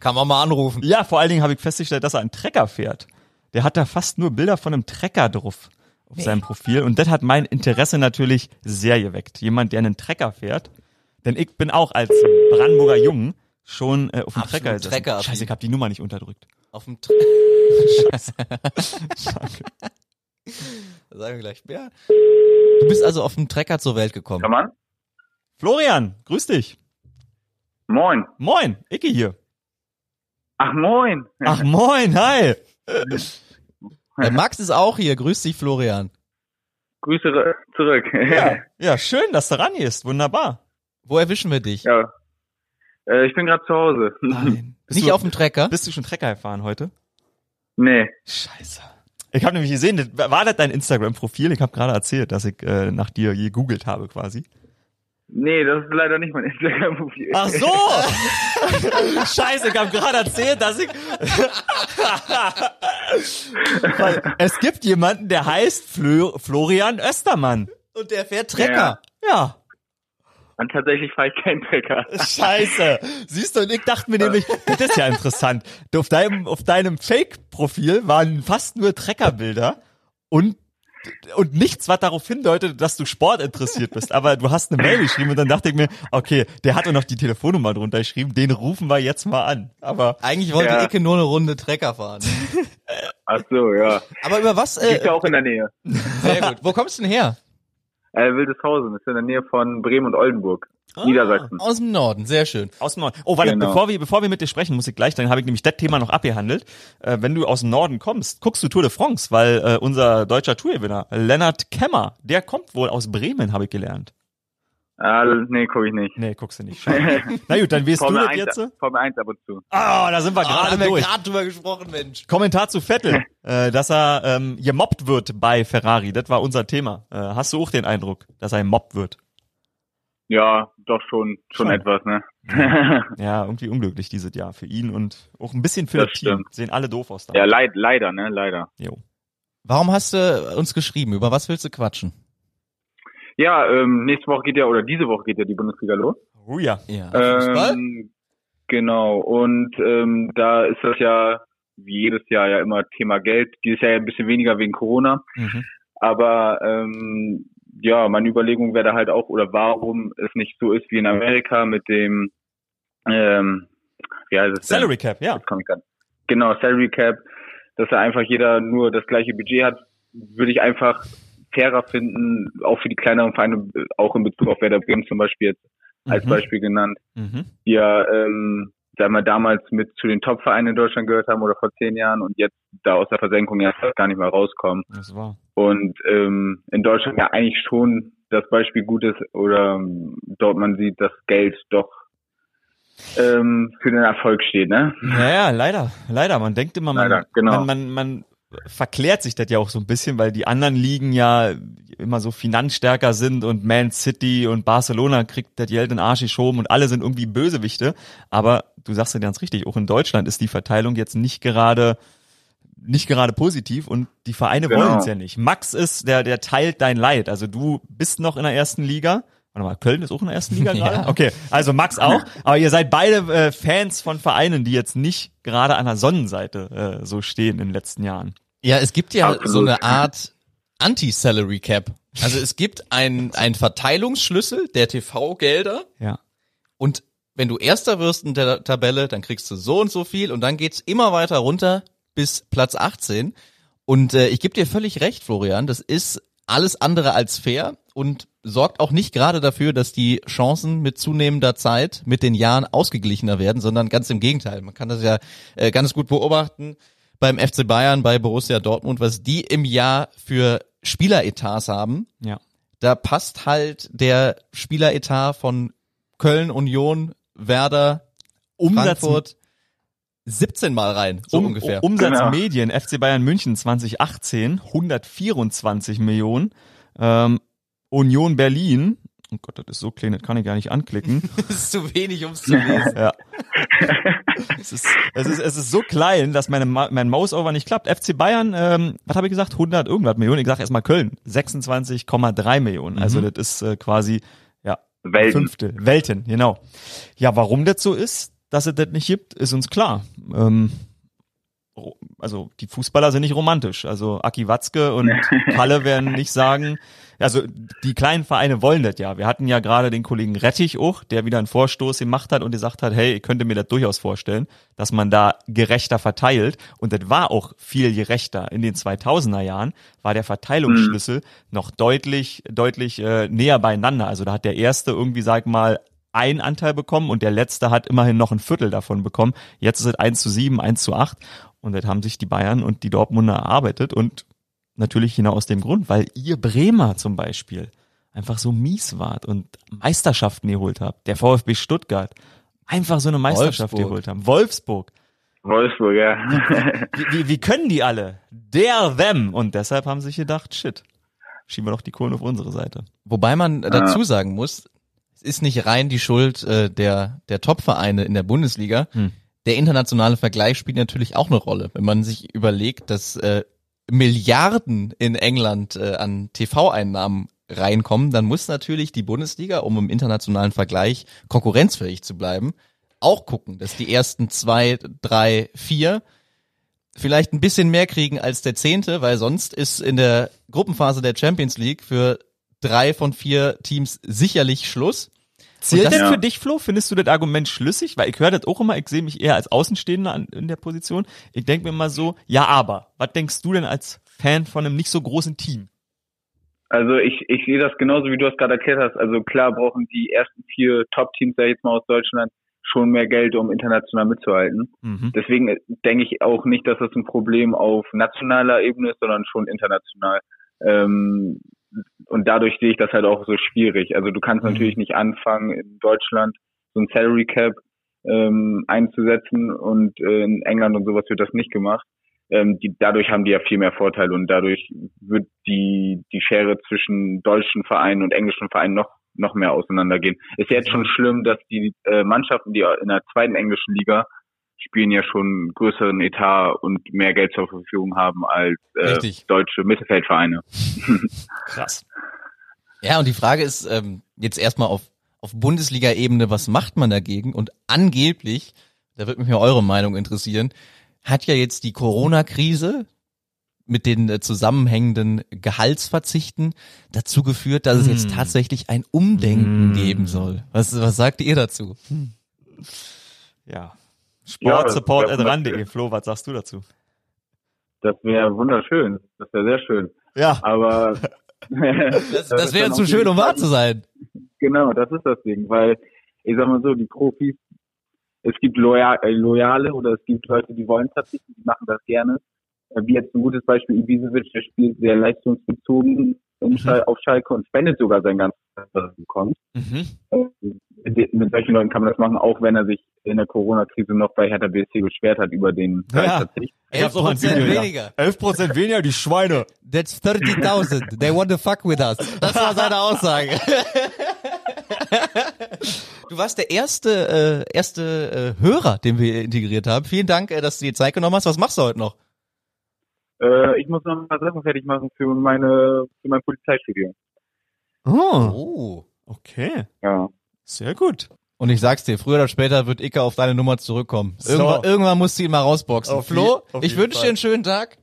[SPEAKER 1] Kann man mal anrufen.
[SPEAKER 2] ja, vor allen Dingen habe ich festgestellt, dass er einen Trecker fährt. Der hat da fast nur Bilder von einem Trecker drauf auf seinem Profil. Und das hat mein Interesse natürlich sehr geweckt. Jemand, der einen Trecker fährt. Denn ich bin auch als Brandenburger Jungen schon äh, auf dem Trecker.
[SPEAKER 1] Trecker-affin.
[SPEAKER 2] Scheiße, ich habe die Nummer nicht unterdrückt.
[SPEAKER 1] Auf dem Tre [LAUGHS] Da sagen wir gleich mehr. Du bist also auf dem Trecker zur Welt gekommen.
[SPEAKER 3] Kann man?
[SPEAKER 2] Florian, grüß dich.
[SPEAKER 3] Moin.
[SPEAKER 2] Moin, Icke hier.
[SPEAKER 3] Ach, moin.
[SPEAKER 2] Ach moin, hi.
[SPEAKER 1] Der Max ist auch hier. Grüß dich, Florian.
[SPEAKER 3] Grüße zurück.
[SPEAKER 2] Ja, [LAUGHS] ja schön, dass du ran gehst. Wunderbar.
[SPEAKER 1] Wo erwischen wir dich?
[SPEAKER 3] ja. Äh, ich bin gerade zu Hause. [LAUGHS]
[SPEAKER 2] Nein. Bist
[SPEAKER 1] Nicht
[SPEAKER 2] du,
[SPEAKER 1] auf dem Trecker?
[SPEAKER 2] Bist du schon Trecker gefahren heute?
[SPEAKER 3] Nee.
[SPEAKER 2] Scheiße. Ich habe nämlich gesehen, das, war das dein Instagram-Profil? Ich habe gerade erzählt, dass ich äh, nach dir gegoogelt habe quasi.
[SPEAKER 3] Nee, das ist leider nicht mein [LAUGHS] Instagram-Profil.
[SPEAKER 2] Ach so! [LAUGHS] Scheiße, ich habe gerade erzählt, dass ich... Weil es gibt jemanden, der heißt Florian Östermann.
[SPEAKER 1] Und der fährt Trecker.
[SPEAKER 2] Ja.
[SPEAKER 3] Und tatsächlich fahre ich keinen Trecker.
[SPEAKER 2] Scheiße. Siehst du, und ich dachte mir nämlich, das ist ja interessant. Du, auf deinem, auf deinem Fake-Profil waren fast nur Treckerbilder und und nichts, was darauf hindeutet, dass du Sport interessiert bist. Aber du hast eine Mail geschrieben und dann dachte ich mir, okay, der hat doch noch die Telefonnummer drunter geschrieben, den rufen wir jetzt mal an. Aber
[SPEAKER 1] Eigentlich wollte
[SPEAKER 3] Ja.
[SPEAKER 1] Icke nur eine Runde Trecker fahren.
[SPEAKER 3] Ach so, ja.
[SPEAKER 1] Aber über was?
[SPEAKER 3] Liegt
[SPEAKER 1] Äh,
[SPEAKER 3] ja auch in der Nähe.
[SPEAKER 1] sehr gut. Wo kommst du denn her?
[SPEAKER 3] Äh, Wildeshausen, ist in der Nähe von Bremen und Oldenburg.
[SPEAKER 2] Ah.
[SPEAKER 3] Niedersachsen.
[SPEAKER 1] Aus dem Norden. Sehr schön.
[SPEAKER 2] Aus dem Norden. Oh, warte,
[SPEAKER 3] Genau.
[SPEAKER 2] bevor wir, bevor wir mit dir sprechen, muss ich gleich, dann habe ich nämlich das Thema noch abgehandelt. Äh, wenn du aus dem Norden kommst, guckst du Tour de France, weil äh, unser deutscher Tourgewinner, Lennart Kemmer, der kommt wohl aus Bremen, habe ich gelernt.
[SPEAKER 3] Ah, nee, gucke ich nicht.
[SPEAKER 2] Nee, guckst du nicht. [LAUGHS] Na gut, dann weißt du das
[SPEAKER 3] 1,
[SPEAKER 2] jetzt.
[SPEAKER 3] Formel 1 ab und zu.
[SPEAKER 2] Ah, da sind wir
[SPEAKER 1] Ah, da
[SPEAKER 2] gerade
[SPEAKER 1] haben wir
[SPEAKER 2] durch.
[SPEAKER 1] gerade drüber gesprochen, Mensch.
[SPEAKER 2] Kommentar zu Vettel, [LAUGHS] äh, dass er ähm, gemobbt wird bei Ferrari. Das war unser Thema. Äh, hast du auch den Eindruck, dass er gemobbt wird?
[SPEAKER 3] Ja, doch schon, schon
[SPEAKER 2] Schon.
[SPEAKER 3] etwas, ne? [LAUGHS]
[SPEAKER 2] Ja, irgendwie unglücklich dieses Jahr für ihn und auch ein bisschen für das,
[SPEAKER 3] Das
[SPEAKER 2] Team.
[SPEAKER 3] stimmt.
[SPEAKER 2] Sehen alle doof aus da.
[SPEAKER 3] ja, leid, leider, ne? Leider.
[SPEAKER 2] Jo.
[SPEAKER 1] Warum hast du uns geschrieben? Über was willst du quatschen?
[SPEAKER 3] Ja, ähm, nächste Woche geht ja, oder diese Woche geht ja die Bundesliga los.
[SPEAKER 2] Oh ja.
[SPEAKER 1] Ja.
[SPEAKER 3] Ähm, genau, und ähm, da ist das ja wie jedes Jahr ja immer Thema Geld. Dieses Jahr ja ein bisschen weniger wegen Corona.
[SPEAKER 2] Mhm.
[SPEAKER 3] Aber ähm, ja, meine Überlegung wäre da halt auch, oder warum es nicht so ist wie in Amerika mit dem ähm, ja, das ist
[SPEAKER 2] Salary Cap, ja.
[SPEAKER 3] Genau, Salary Cap, dass da einfach jeder nur das gleiche Budget hat, würde ich einfach fairer finden, auch für die kleineren Vereine, auch in Bezug auf Werder Bremen zum Beispiel jetzt als
[SPEAKER 2] Mhm.
[SPEAKER 3] Beispiel genannt,
[SPEAKER 2] Mhm.
[SPEAKER 3] die ja, ähm, sagen wir, damals mit zu den Top-Vereinen in Deutschland gehört haben oder vor zehn Jahren und jetzt da aus der Versenkung ja gar nicht mehr rauskommen.
[SPEAKER 2] Das war.
[SPEAKER 3] Und ähm, in Deutschland ja eigentlich schon das Beispiel gut ist oder ähm, dort man sieht, dass Geld doch ähm, für den Erfolg steht, ne?
[SPEAKER 2] Naja, leider, leider. Man denkt immer, man,
[SPEAKER 3] Leider, genau.
[SPEAKER 2] man, man, man verklärt sich das ja auch so ein bisschen, weil die anderen Ligen ja immer so finanzstärker sind und Man City und Barcelona kriegt das Geld in den Arsch geschoben und alle sind irgendwie Bösewichte. Aber du sagst ja ganz richtig, auch in Deutschland ist die Verteilung jetzt nicht gerade nicht gerade positiv und die Vereine
[SPEAKER 3] Genau.
[SPEAKER 2] wollen es ja nicht. Max ist, der, der teilt dein Leid. Also du bist noch in der ersten Liga. Warte mal, Köln ist auch in der ersten Liga [LAUGHS]
[SPEAKER 1] Ja.
[SPEAKER 2] gerade? Okay, also Max auch. Aber ihr seid beide äh, Fans von Vereinen, die jetzt nicht gerade an der Sonnenseite äh, so stehen in den letzten Jahren.
[SPEAKER 1] Ja, es gibt ja
[SPEAKER 3] Absolut.
[SPEAKER 1] so eine Art Anti-Salary Cap. Also es gibt einen einen Verteilungsschlüssel der TV-Gelder
[SPEAKER 2] Ja.
[SPEAKER 1] und wenn du Erster wirst in der Tabelle, dann kriegst du so und so viel und dann geht's immer weiter runter bis Platz 18. Und äh, ich gebe dir völlig recht, Florian, das ist alles andere als fair und sorgt auch nicht gerade dafür, dass die Chancen mit zunehmender Zeit, mit den Jahren ausgeglichener werden, sondern ganz im Gegenteil. Man kann das ja äh, ganz gut beobachten beim FC Bayern, bei Borussia Dortmund, was die im Jahr für Spieleretats haben.
[SPEAKER 2] Ja.
[SPEAKER 1] Da passt halt der Spieleretat von Köln, Union, Werder,
[SPEAKER 2] Umsatz,
[SPEAKER 1] Frankfurt 17 Mal rein, so
[SPEAKER 2] um,
[SPEAKER 1] ungefähr.
[SPEAKER 2] Umsatzmedien, FC Bayern München 2018, 124 Millionen. Ähm, Union Berlin, oh Gott, das ist so klein, das kann ich gar nicht anklicken. [LAUGHS]
[SPEAKER 1] Das ist zu wenig, um es zu lesen.
[SPEAKER 2] Ja. es, ist, es, ist, es ist so klein, dass meine, Ma- mein Mouse-Over nicht klappt. FC Bayern, ähm, was habe ich gesagt? 100 irgendwas Millionen. Ich sage erstmal Köln, 26,3 Millionen. Also
[SPEAKER 1] Mhm.
[SPEAKER 2] das ist äh, quasi ja
[SPEAKER 3] Welten.
[SPEAKER 2] Fünftel. Welten, genau. Ja, warum das so ist, dass es das nicht gibt, ist uns klar. Ähm, also die Fußballer sind nicht romantisch. Also Aki Watzke und [LAUGHS] Kalle werden nicht sagen, Also die kleinen Vereine wollen das ja. Wir hatten ja gerade den Kollegen Rettich auch, der wieder einen Vorstoß gemacht hat und gesagt hat, hey, ich könnte mir das durchaus vorstellen, dass man da gerechter verteilt. Und das war auch viel gerechter. In den 2000er Jahren war der Verteilungsschlüssel mhm. noch deutlich, deutlich äh, näher beieinander. Also da hat der erste irgendwie, sag mal, ein Anteil bekommen und der letzte hat immerhin noch ein Viertel davon bekommen. Jetzt ist es 1 zu 7, 1 zu 8 und das haben sich die Bayern und die Dortmunder erarbeitet und natürlich genau aus dem Grund, weil ihr Bremer zum Beispiel einfach so mies wart und Meisterschaften geholt habt. Der VfB Stuttgart einfach so eine Meisterschaft Wolfsburg. geholt haben. Wolfsburg.
[SPEAKER 3] Wolfsburg, ja.
[SPEAKER 2] wie, wie, wie können die alle? Der, them. Und deshalb haben sie sich gedacht, shit, schieben wir doch die Kohlen auf unsere Seite.
[SPEAKER 1] Wobei man dazu sagen muss, es ist nicht rein die Schuld äh, der, der Top-Vereine in der Bundesliga. Hm. Der internationale Vergleich spielt natürlich auch eine Rolle. Wenn man sich überlegt, dass äh, Milliarden in England äh, an TV-Einnahmen reinkommen, dann muss natürlich die Bundesliga, um im internationalen Vergleich konkurrenzfähig zu bleiben, auch gucken, dass die ersten zwei, drei, vier vielleicht ein bisschen mehr kriegen als der zehnte, weil sonst ist in der Gruppenphase der Champions League für drei von vier Teams sicherlich Schluss.
[SPEAKER 2] Zählt das, denn für dich, Flo? Findest du das Argument schlüssig? Weil ich höre das auch immer, ich sehe mich eher als Außenstehender an, in der Position. Ich denke mir mal so, ja, aber, was denkst du denn als Fan von einem nicht so großen Team?
[SPEAKER 3] Also ich, ich sehe das genauso, wie du es gerade erklärt hast. Also klar brauchen die ersten vier Top-Teams, sag ich jetzt mal aus Deutschland, schon mehr Geld, um international mitzuhalten. Mhm. Deswegen denke ich auch nicht, dass das ein Problem auf nationaler Ebene ist, sondern schon international. Ähm, und dadurch sehe ich das halt auch so schwierig. Also du kannst mhm. natürlich nicht anfangen, in Deutschland so ein Salary Cap ähm, einzusetzen und äh, in England und sowas wird das nicht gemacht. Ähm, die, dadurch haben die ja viel mehr Vorteile und dadurch wird die, die Schere zwischen deutschen Vereinen und englischen Vereinen noch, noch mehr auseinandergehen. Ist ja jetzt schon schlimm, dass die äh, Mannschaften, die in der zweiten englischen Liga spielen ja schon größeren Etat und mehr Geld zur Verfügung haben als äh, deutsche Mittelfeldvereine. [LAUGHS]
[SPEAKER 1] Krass. Ja, und die Frage ist ähm, jetzt erstmal auf, auf Bundesliga-Ebene, was macht man dagegen? Und angeblich, da wird mich mal eure Meinung interessieren, hat ja jetzt die Corona-Krise mit den äh, zusammenhängenden Gehaltsverzichten dazu geführt, dass es jetzt hm. tatsächlich ein Umdenken mm. geben soll. Was, was sagt ihr dazu?
[SPEAKER 2] Ja, Sportsupport.ran.de. Ja, Flo, was sagst du dazu?
[SPEAKER 3] Das wäre wunderschön. Das wäre sehr schön.
[SPEAKER 2] Ja.
[SPEAKER 3] Aber [LAUGHS]
[SPEAKER 1] das, das wäre zu schön, um wahr zu sein.
[SPEAKER 3] Genau, das ist das Ding, weil ich sag mal so, die Profis, es gibt Loyal, äh, Loyale oder es gibt Leute, die wollen verzichten, die machen das gerne. Äh, wie jetzt ein gutes Beispiel Ibisevic, der spielt sehr leistungsbezogen mhm. auf Schalke und spendet sogar sein ganzes, bekommt. Mhm. Mit, mit solchen Leuten kann man das machen, auch wenn er sich in der Corona-Krise noch bei Hertha BSC beschwert hat über den
[SPEAKER 1] ja. 11 Prozent weniger.
[SPEAKER 2] 11 Prozent weniger, die Schweine.
[SPEAKER 1] That's 30.000. They want to fuck with us. Das war seine Aussage. [LAUGHS] Du warst der erste, äh, erste äh, Hörer, den wir integriert haben. Vielen Dank, äh, dass du dir Zeit genommen hast. Was machst du heute noch?
[SPEAKER 3] Äh, ich muss noch mal Sachen fertig machen für meine, für mein Polizeistudium.
[SPEAKER 2] Oh. oh. Okay.
[SPEAKER 3] Ja.
[SPEAKER 2] Sehr gut.
[SPEAKER 1] Und ich sag's dir, früher oder später wird Icke auf deine Nummer zurückkommen. So. Irgendwann, irgendwann musst du ihn mal rausboxen. Auf Flo, ich wünsche dir einen schönen Tag.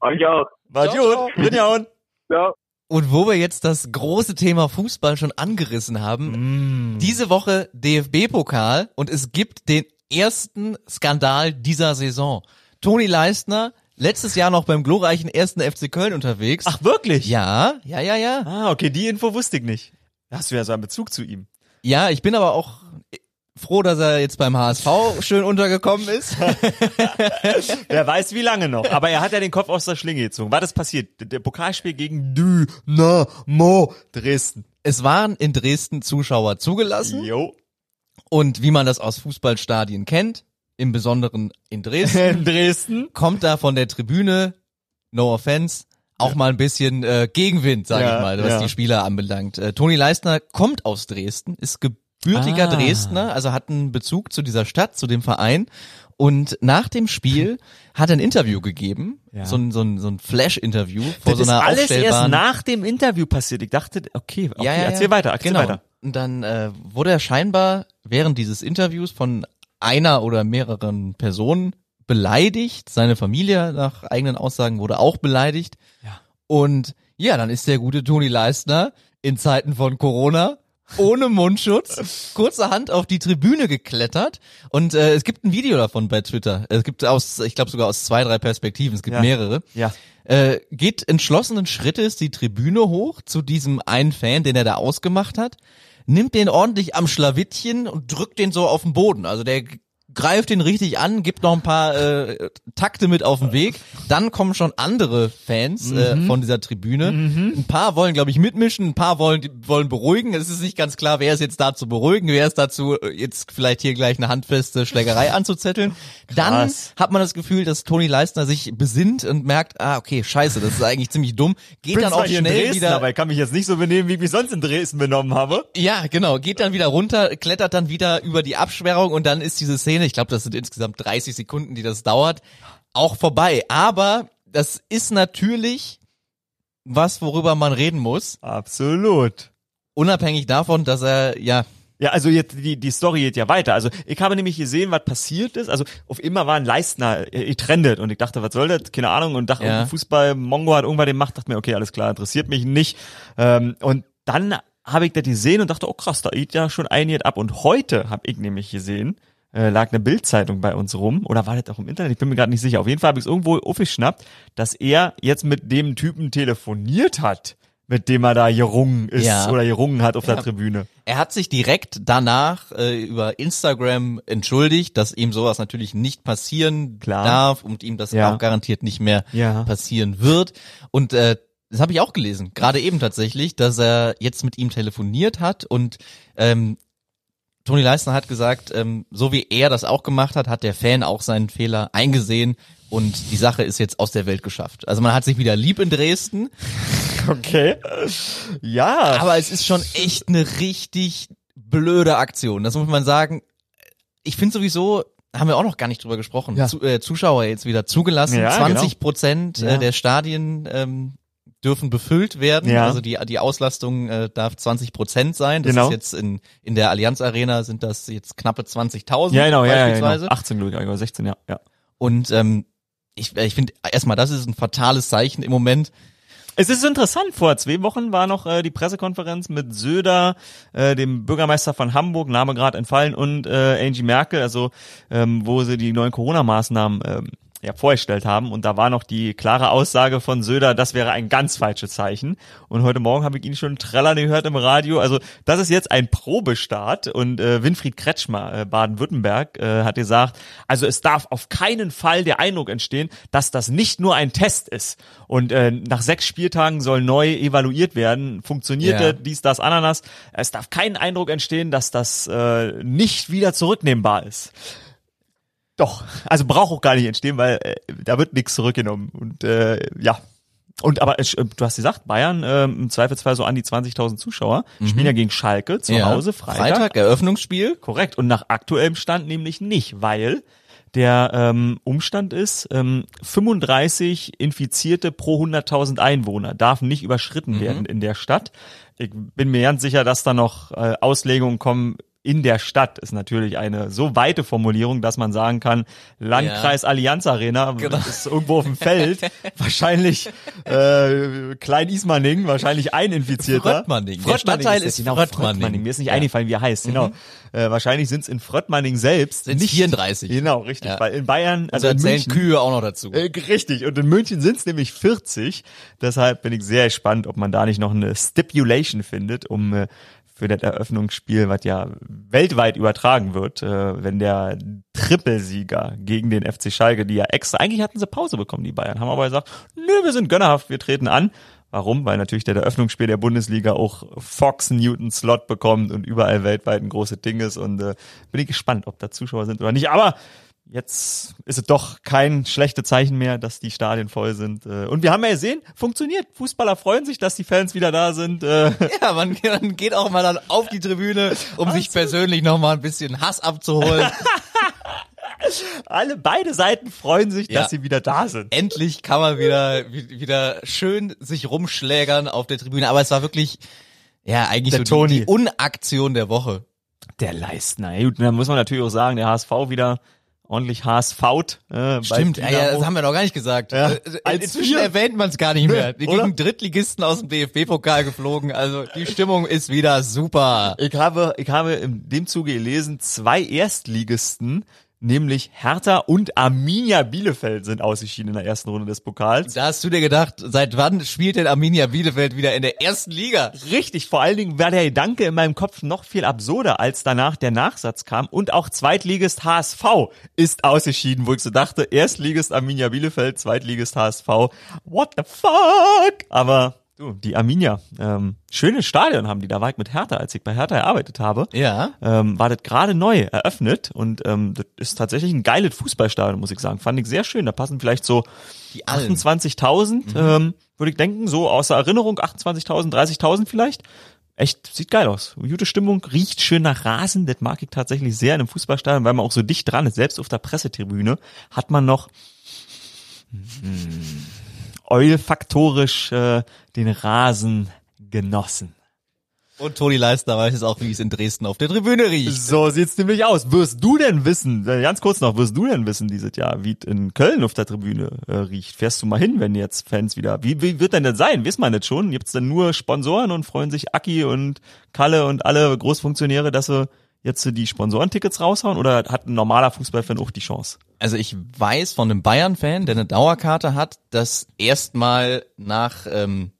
[SPEAKER 3] Euch auch.
[SPEAKER 2] War gut. Rinjauen.
[SPEAKER 3] Ja.
[SPEAKER 1] Und wo wir jetzt das große Thema Fußball schon angerissen haben, mm. diese Woche DFB-Pokal und es gibt den ersten Skandal dieser Saison. Toni Leistner letztes Jahr noch beim glorreichen ersten FC Köln unterwegs.
[SPEAKER 2] Ach wirklich?
[SPEAKER 1] Ja, ja, ja, ja.
[SPEAKER 2] Ah, okay, die Info wusste ich nicht. Hast du ja so einen Bezug zu ihm.
[SPEAKER 1] Ja, ich bin aber auch froh, dass er jetzt beim HSV schön untergekommen ist. [LAUGHS]
[SPEAKER 2] Wer weiß wie lange noch. Aber er hat ja den Kopf aus der Schlinge gezogen. War das passiert? Der Pokalspiel gegen Dynamo Dresden.
[SPEAKER 1] Es waren in Dresden Zuschauer zugelassen.
[SPEAKER 2] Jo.
[SPEAKER 1] Und wie man das aus Fußballstadien kennt, im Besonderen in Dresden. [LAUGHS]
[SPEAKER 2] In Dresden.
[SPEAKER 1] Kommt da von der Tribüne, no offense, auch mal ein bisschen äh, Gegenwind, sage ja, ich mal, was ja. die Spieler anbelangt. Äh, Toni Leistner kommt aus Dresden, ist gebürtiger ah. Dresdner, also hat einen Bezug zu dieser Stadt, zu dem Verein. Und nach dem Spiel [LAUGHS] hat er ein Interview gegeben, ja. so ein, so ein, so ein Flash-Interview vor
[SPEAKER 2] das
[SPEAKER 1] so einer
[SPEAKER 2] ist alles erst nach dem Interview passiert. Ich dachte, okay, okay
[SPEAKER 1] ja, ja,
[SPEAKER 2] erzähl weiter, erzähl
[SPEAKER 1] genau.
[SPEAKER 2] weiter.
[SPEAKER 1] Und dann äh, wurde er scheinbar während dieses Interviews von einer oder mehreren Personen beleidigt. Seine Familie nach eigenen Aussagen wurde auch beleidigt.
[SPEAKER 2] Ja.
[SPEAKER 1] Und Ja, dann ist der gute Toni Leistner in Zeiten von Corona ohne Mundschutz [LAUGHS] kurzerhand auf die Tribüne geklettert und äh, es gibt ein Video davon bei Twitter. Es gibt aus, ich glaube sogar aus zwei, drei Perspektiven, es gibt
[SPEAKER 2] Ja.
[SPEAKER 1] mehrere.
[SPEAKER 2] Ja.
[SPEAKER 1] Äh, geht entschlossenen Schrittes die Tribüne hoch zu diesem einen Fan, den er da ausgemacht hat, nimmt den ordentlich am Schlawittchen und drückt den so auf den Boden. Also der greift den richtig an, gibt noch ein paar äh, Takte mit auf den Weg. Dann kommen schon andere Fans äh, von dieser Tribüne. Ein paar wollen, glaube ich, mitmischen, ein paar wollen wollen beruhigen. Es ist nicht ganz klar, wer ist jetzt da zu beruhigen, wer ist dazu, äh, jetzt vielleicht hier gleich eine handfeste Schlägerei anzuzetteln. Dann hat man das Gefühl, dass Toni Leistner sich besinnt und merkt, ah, okay, scheiße, das ist eigentlich ziemlich dumm. Geht dann auch
[SPEAKER 2] hier in
[SPEAKER 1] schnell
[SPEAKER 2] Dresden,
[SPEAKER 1] wieder.
[SPEAKER 2] aber ich kann mich jetzt nicht so benehmen, wie ich mich sonst in Dresden benommen habe.
[SPEAKER 1] Ja, genau, geht dann wieder runter, klettert dann wieder über die Absperrung und dann ist diese Szene, ich glaube, das sind insgesamt 30 Sekunden, die das dauert, auch vorbei. Aber das ist natürlich was, worüber man reden muss,
[SPEAKER 2] Absolut.
[SPEAKER 1] unabhängig davon, dass er, ja,
[SPEAKER 2] Ja, also jetzt die die Story geht ja weiter. Also ich habe nämlich gesehen, was passiert ist. Also auf immer war ein Leistner äh, getrennt und ich dachte, was soll das? Keine Ahnung. Und dachte,
[SPEAKER 1] Ja.
[SPEAKER 2] Fußball, Mongo hat irgendwann den macht, dachte mir, okay, alles klar, interessiert mich nicht. Ähm, und dann habe ich das gesehen und dachte, oh krass, da geht ja schon einiges ab. Und heute habe ich nämlich gesehen, äh, lag eine Bildzeitung bei uns rum oder war das auch im Internet? Ich bin mir gerade nicht sicher. Auf jeden Fall habe ich es irgendwo aufgeschnappt, dass er jetzt mit dem Typen telefoniert hat, mit dem er da gerungen ist
[SPEAKER 1] Ja.
[SPEAKER 2] oder gerungen hat auf
[SPEAKER 1] Ja.
[SPEAKER 2] der Tribüne.
[SPEAKER 1] Er hat sich direkt danach äh, über Instagram entschuldigt, dass ihm sowas natürlich nicht passieren
[SPEAKER 2] Klar.
[SPEAKER 1] darf und ihm das
[SPEAKER 2] Ja.
[SPEAKER 1] auch garantiert nicht mehr passieren wird. Und äh, das habe ich auch gelesen, gerade eben tatsächlich, dass er jetzt mit ihm telefoniert hat und ähm, Toni Leistner hat gesagt, ähm, so wie er das auch gemacht hat, hat der Fan auch seinen Fehler eingesehen und die Sache ist jetzt aus der Welt geschafft. Also man hat sich wieder lieb in Dresden, [LAUGHS]
[SPEAKER 2] Okay. Ja.
[SPEAKER 1] aber es ist schon echt eine richtig blöde Aktion. Das muss man sagen. Ich finde sowieso, haben wir auch noch gar nicht drüber gesprochen,
[SPEAKER 2] Ja.
[SPEAKER 1] Zu, äh, Zuschauer jetzt wieder zugelassen.
[SPEAKER 2] Ja,
[SPEAKER 1] 20 Prozent
[SPEAKER 2] Ja.
[SPEAKER 1] äh, der Stadien ähm, dürfen befüllt werden.
[SPEAKER 2] Ja.
[SPEAKER 1] Also die, die Auslastung äh, darf 20 Prozent sein. Das
[SPEAKER 2] Genau.
[SPEAKER 1] ist jetzt in, in der Allianz Arena sind das jetzt knappe 20.000
[SPEAKER 2] ja, genau, ja, ja,
[SPEAKER 1] beispielsweise.
[SPEAKER 2] genau. 18 glaube ich, oder 16, ja. ja.
[SPEAKER 1] Und ähm, ich, ich finde erstmal, das ist ein fatales Zeichen im Moment.
[SPEAKER 2] Es ist interessant, vor zwei Wochen war noch äh, die Pressekonferenz mit Söder, äh, dem Bürgermeister von Hamburg, Name gerade entfallen, und äh, Angie Merkel, also ähm, wo sie die neuen Corona-Maßnahmen ähm, ja, vorgestellt haben. Und da war noch die klare Aussage von Söder, das wäre ein ganz falsches Zeichen. Und heute Morgen habe ich ihn schon trällern gehört im Radio. Also das ist jetzt ein Probestart. Und äh, Winfried Kretschmer, äh, Baden-Württemberg, äh, hat gesagt, also es darf auf keinen Fall der Eindruck entstehen, dass das nicht nur ein Test ist. Und äh, nach sechs Spieltagen soll neu evaluiert werden. Funktionierte
[SPEAKER 1] Ja.
[SPEAKER 2] dies, das, Ananas. Es darf kein Eindruck entstehen, dass das äh, nicht wieder zurücknehmbar ist. Doch, also braucht auch gar nicht entstehen, weil äh, da wird nichts zurückgenommen. Und äh, ja. Und aber äh, du hast gesagt, Bayern äh, im Zweifelsfall so an die 20.000 Zuschauer spielen ja gegen Schalke zu Hause Freitag.
[SPEAKER 1] Freitag, Eröffnungsspiel.
[SPEAKER 2] Korrekt. Und nach aktuellem Stand nämlich nicht, weil der ähm, Umstand ist, ähm, 35 Infizierte pro 100.000 Einwohner darf nicht überschritten werden in der Stadt. Ich bin mir ganz sicher, dass da noch äh, Auslegungen kommen. In der Stadt ist natürlich eine so weite Formulierung, dass man sagen kann, Landkreis Allianz Arena
[SPEAKER 1] Genau.
[SPEAKER 2] ist irgendwo auf dem Feld, [LAUGHS] wahrscheinlich äh, Klein Ismaning, wahrscheinlich ein Infizierter.
[SPEAKER 1] Fröttmanning. Der Stadtteil ist
[SPEAKER 2] genau,
[SPEAKER 1] Fröttmanning.
[SPEAKER 2] Mir ist nicht
[SPEAKER 1] Ja.
[SPEAKER 2] eingefallen, wie er heißt. Genau. Äh, wahrscheinlich sind es in Fröttmanning selbst
[SPEAKER 1] Sind's
[SPEAKER 2] nicht
[SPEAKER 1] 34.
[SPEAKER 2] Genau, richtig.
[SPEAKER 1] Ja.
[SPEAKER 2] Weil in Bayern,
[SPEAKER 1] Also
[SPEAKER 2] in München,
[SPEAKER 1] Kühe auch noch dazu.
[SPEAKER 2] äh, richtig. Und in München sind es nämlich 40. Deshalb bin ich sehr gespannt, ob man da nicht noch eine Stipulation findet, um äh, für das Eröffnungsspiel, was ja weltweit übertragen wird, äh, wenn der Trippelsieger gegen den FC Schalke, die ja extra, eigentlich hatten sie Pause bekommen, die Bayern, haben aber gesagt, nö, wir sind gönnerhaft, wir treten an. Warum? Weil natürlich der Eröffnungsspiel der Bundesliga auch Fox Newton Slot bekommt und überall weltweit ein großes Ding ist und äh, bin ich gespannt, ob da Zuschauer sind oder nicht. Aber jetzt ist es doch kein schlechtes Zeichen mehr, dass die Stadien voll sind. Äh, Und wir haben ja gesehen, funktioniert. Fußballer freuen sich, dass die Fans wieder da sind. Äh, [LAUGHS]
[SPEAKER 1] Ja, man, man geht auch mal dann auf die Tribüne, um sich persönlich noch mal ein bisschen Hass abzuholen. [LAUGHS]
[SPEAKER 2] Alle, beide Seiten freuen sich,
[SPEAKER 1] Ja.
[SPEAKER 2] dass sie wieder da sind.
[SPEAKER 1] Endlich kann man wieder wie- wieder schön sich rumschlägern auf der Tribüne. Aber es war wirklich, ja, eigentlich
[SPEAKER 2] Der
[SPEAKER 1] so
[SPEAKER 2] Toni.
[SPEAKER 1] die, die Unaktion der Woche.
[SPEAKER 2] Der Leistner. Ja, gut, dann muss man natürlich auch sagen, der HSV wieder ordentlich HSV.
[SPEAKER 1] Äh, Stimmt, ja, ja, das haben wir noch gar nicht gesagt. Ja, äh, äh, Inzwischen erwähnt man es gar nicht mehr. Die gegen Drittligisten aus dem DFB-Pokal geflogen. Also die Stimmung ist wieder super.
[SPEAKER 2] Ich habe, ich habe in dem Zuge gelesen, zwei Erstligisten nämlich Hertha und Arminia Bielefeld sind ausgeschieden in der ersten Runde des Pokals.
[SPEAKER 1] Da hast du dir gedacht, seit wann spielt denn Arminia Bielefeld wieder in der ersten Liga?
[SPEAKER 2] Richtig, vor allen Dingen war der Gedanke in meinem Kopf noch viel absurder, als danach der Nachsatz kam und auch Zweitligist HSV ist ausgeschieden, wo ich so dachte, Erstligist Arminia Bielefeld, Zweitligist HSV, what the fuck? Aber Du, die Arminia, ähm, schönes Stadion haben die, da war ich mit Hertha, als ich bei Hertha gearbeitet habe.
[SPEAKER 1] Ja.
[SPEAKER 2] Ähm, war das gerade neu eröffnet und ähm, das ist tatsächlich ein geiles Fußballstadion, muss ich sagen. Fand ich sehr schön. Da passen vielleicht so 28.000, mhm. ähm, würde ich denken, so außer Erinnerung 28.000, 30.000 vielleicht. Echt, sieht geil aus. Gute Stimmung, riecht schön nach Rasen, das mag ich tatsächlich sehr in einem Fußballstadion, weil man auch so dicht dran ist. Selbst auf der Pressetribüne hat man noch... Hm, olfaktorisch äh, den Rasen genossen.
[SPEAKER 1] Und Toni Leister weiß es auch, wie es in Dresden auf der Tribüne riecht.
[SPEAKER 2] So sieht's nämlich aus. Wirst du denn wissen, äh, ganz kurz noch, wirst du denn wissen dieses Jahr, wie es in Köln auf der Tribüne äh, riecht? Fährst du mal hin, wenn jetzt Fans wieder, wie, wie wird denn das sein? Wissen wir nicht schon? Gibt's denn nur Sponsoren und freuen sich Aki und Kalle und alle Großfunktionäre, dass sie jetzt die Sponsorentickets raushauen oder hat ein normaler Fußballfan auch die Chance?
[SPEAKER 1] Also ich weiß von einem Bayern-Fan, der eine Dauerkarte hat, dass erstmal nach ähm,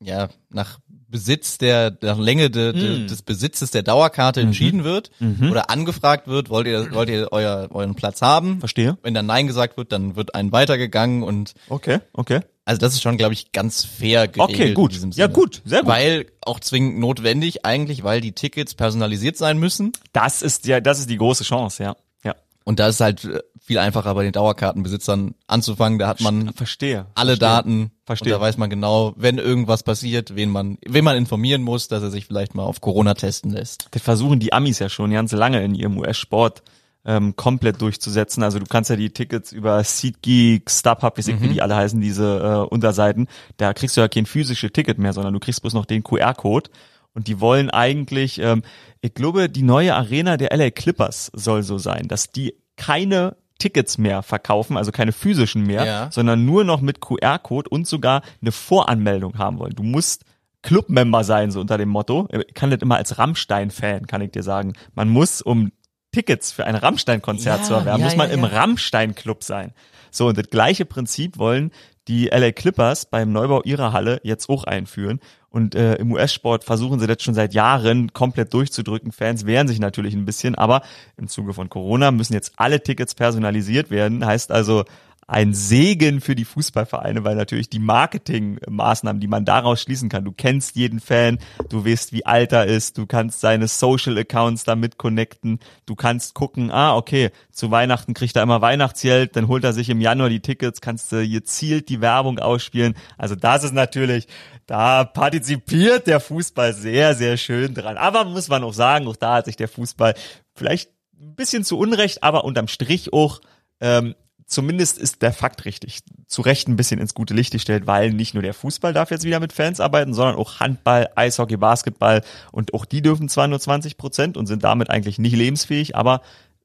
[SPEAKER 1] ja nach Besitz der nach Länge de, de, mm. des Besitzes der Dauerkarte mhm. entschieden wird mhm. oder angefragt wird, wollt ihr wollt ihr euer, euren Platz haben?
[SPEAKER 2] Verstehe.
[SPEAKER 1] Wenn dann nein gesagt wird, dann wird ein weitergegangen und
[SPEAKER 2] Okay, okay.
[SPEAKER 1] Also das ist schon, glaube ich, ganz fair
[SPEAKER 2] geregelt. Okay, gut. Ja, gut, sehr gut.
[SPEAKER 1] Weil auch zwingend notwendig eigentlich, weil die Tickets personalisiert sein müssen.
[SPEAKER 2] Das ist ja, das ist die große Chance, ja. Ja.
[SPEAKER 1] Und da ist halt äh, viel einfacher bei den Dauerkartenbesitzern anzufangen. Da hat man
[SPEAKER 2] verstehe
[SPEAKER 1] alle
[SPEAKER 2] verstehe,
[SPEAKER 1] Daten.
[SPEAKER 2] Verstehe.
[SPEAKER 1] Und da weiß man genau, wenn irgendwas passiert, wen man, wen man informieren muss, dass er sich vielleicht mal auf Corona testen lässt.
[SPEAKER 2] Das versuchen die Amis ja schon ganz lange in ihrem US-Sport ähm, komplett durchzusetzen. Also du kannst ja die Tickets über SeatGeek, StubHub, wie, mhm. wie die alle heißen, diese äh, Unterseiten, da kriegst du ja kein physisches Ticket mehr, sondern du kriegst bloß noch den QR-Code. Und die wollen eigentlich, ähm, ich glaube, die neue Arena der LA Clippers soll so sein, dass die keine Tickets mehr verkaufen, also keine physischen mehr, ja. sondern nur noch mit QR-Code und sogar eine Voranmeldung haben wollen. Du musst Clubmember sein, so unter dem Motto. Ich kann das immer als Rammstein-Fan, kann ich dir sagen. Man muss, um Tickets für ein Rammstein-Konzert ja, zu erwerben, ja, muss man ja, im Rammstein-Club sein. So, und das gleiche Prinzip wollen die LA Clippers beim Neubau ihrer Halle jetzt auch einführen. Und äh, im US-Sport versuchen sie das schon seit Jahren komplett durchzudrücken. Fans wehren sich natürlich ein bisschen, aber im Zuge von Corona müssen jetzt alle Tickets personalisiert werden. Heißt also, ein Segen für die Fußballvereine, weil natürlich die Marketingmaßnahmen, die man daraus schließen kann, du kennst jeden Fan, du weißt, wie alt er ist, du kannst seine Social Accounts damit connecten, du kannst gucken, ah, okay, zu Weihnachten kriegt er immer Weihnachtsgeld, dann holt er sich im Januar die Tickets, kannst du gezielt die Werbung ausspielen. Also das ist natürlich, da partizipiert der Fußball sehr, sehr schön dran. Aber muss man auch sagen, auch da hat sich der Fußball vielleicht ein bisschen zu Unrecht, aber unterm Strich auch ähm, zumindest ist der Fakt richtig, zu Recht ein bisschen ins gute Licht gestellt, weil nicht nur der Fußball darf jetzt wieder mit Fans arbeiten, sondern auch Handball, Eishockey, Basketball und auch die dürfen zwar nur 20 Prozent und sind damit eigentlich nicht lebensfähig, aber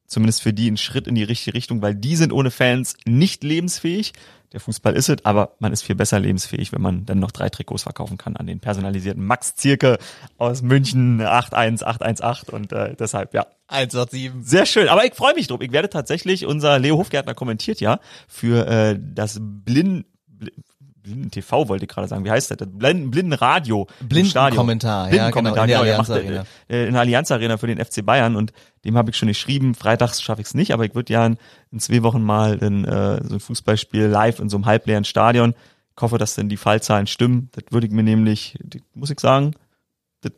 [SPEAKER 2] zumindest für die ein Schritt in die richtige Richtung, weil die sind ohne Fans nicht lebensfähig. Der Fußball ist es, aber man ist viel besser lebensfähig, wenn man dann noch drei Trikots verkaufen kann an den personalisierten Max Zirke aus München 81818 und äh, deshalb ja
[SPEAKER 1] 187.
[SPEAKER 2] Sehr schön, aber ich freue mich drauf. Ich werde tatsächlich, unser Leo Hofgärtner kommentiert ja für äh, das Blind Blinden TV wollte ich gerade sagen. Wie heißt das? Blinden, Blinden Radio.
[SPEAKER 1] Blinden Kommentar.
[SPEAKER 2] Blinden Kommentar. Genau, in der Allianz Arena. Äh, in der Allianz Arena für den FC Bayern und dem habe ich schon geschrieben. Freitags schaffe ich es nicht, aber ich würde ja in, in, zwei Wochen mal in, äh, so ein Fußballspiel live in so einem halbleeren Stadion. Ich hoffe, dass denn die Fallzahlen stimmen. Das würde ich mir nämlich, muss ich sagen, das,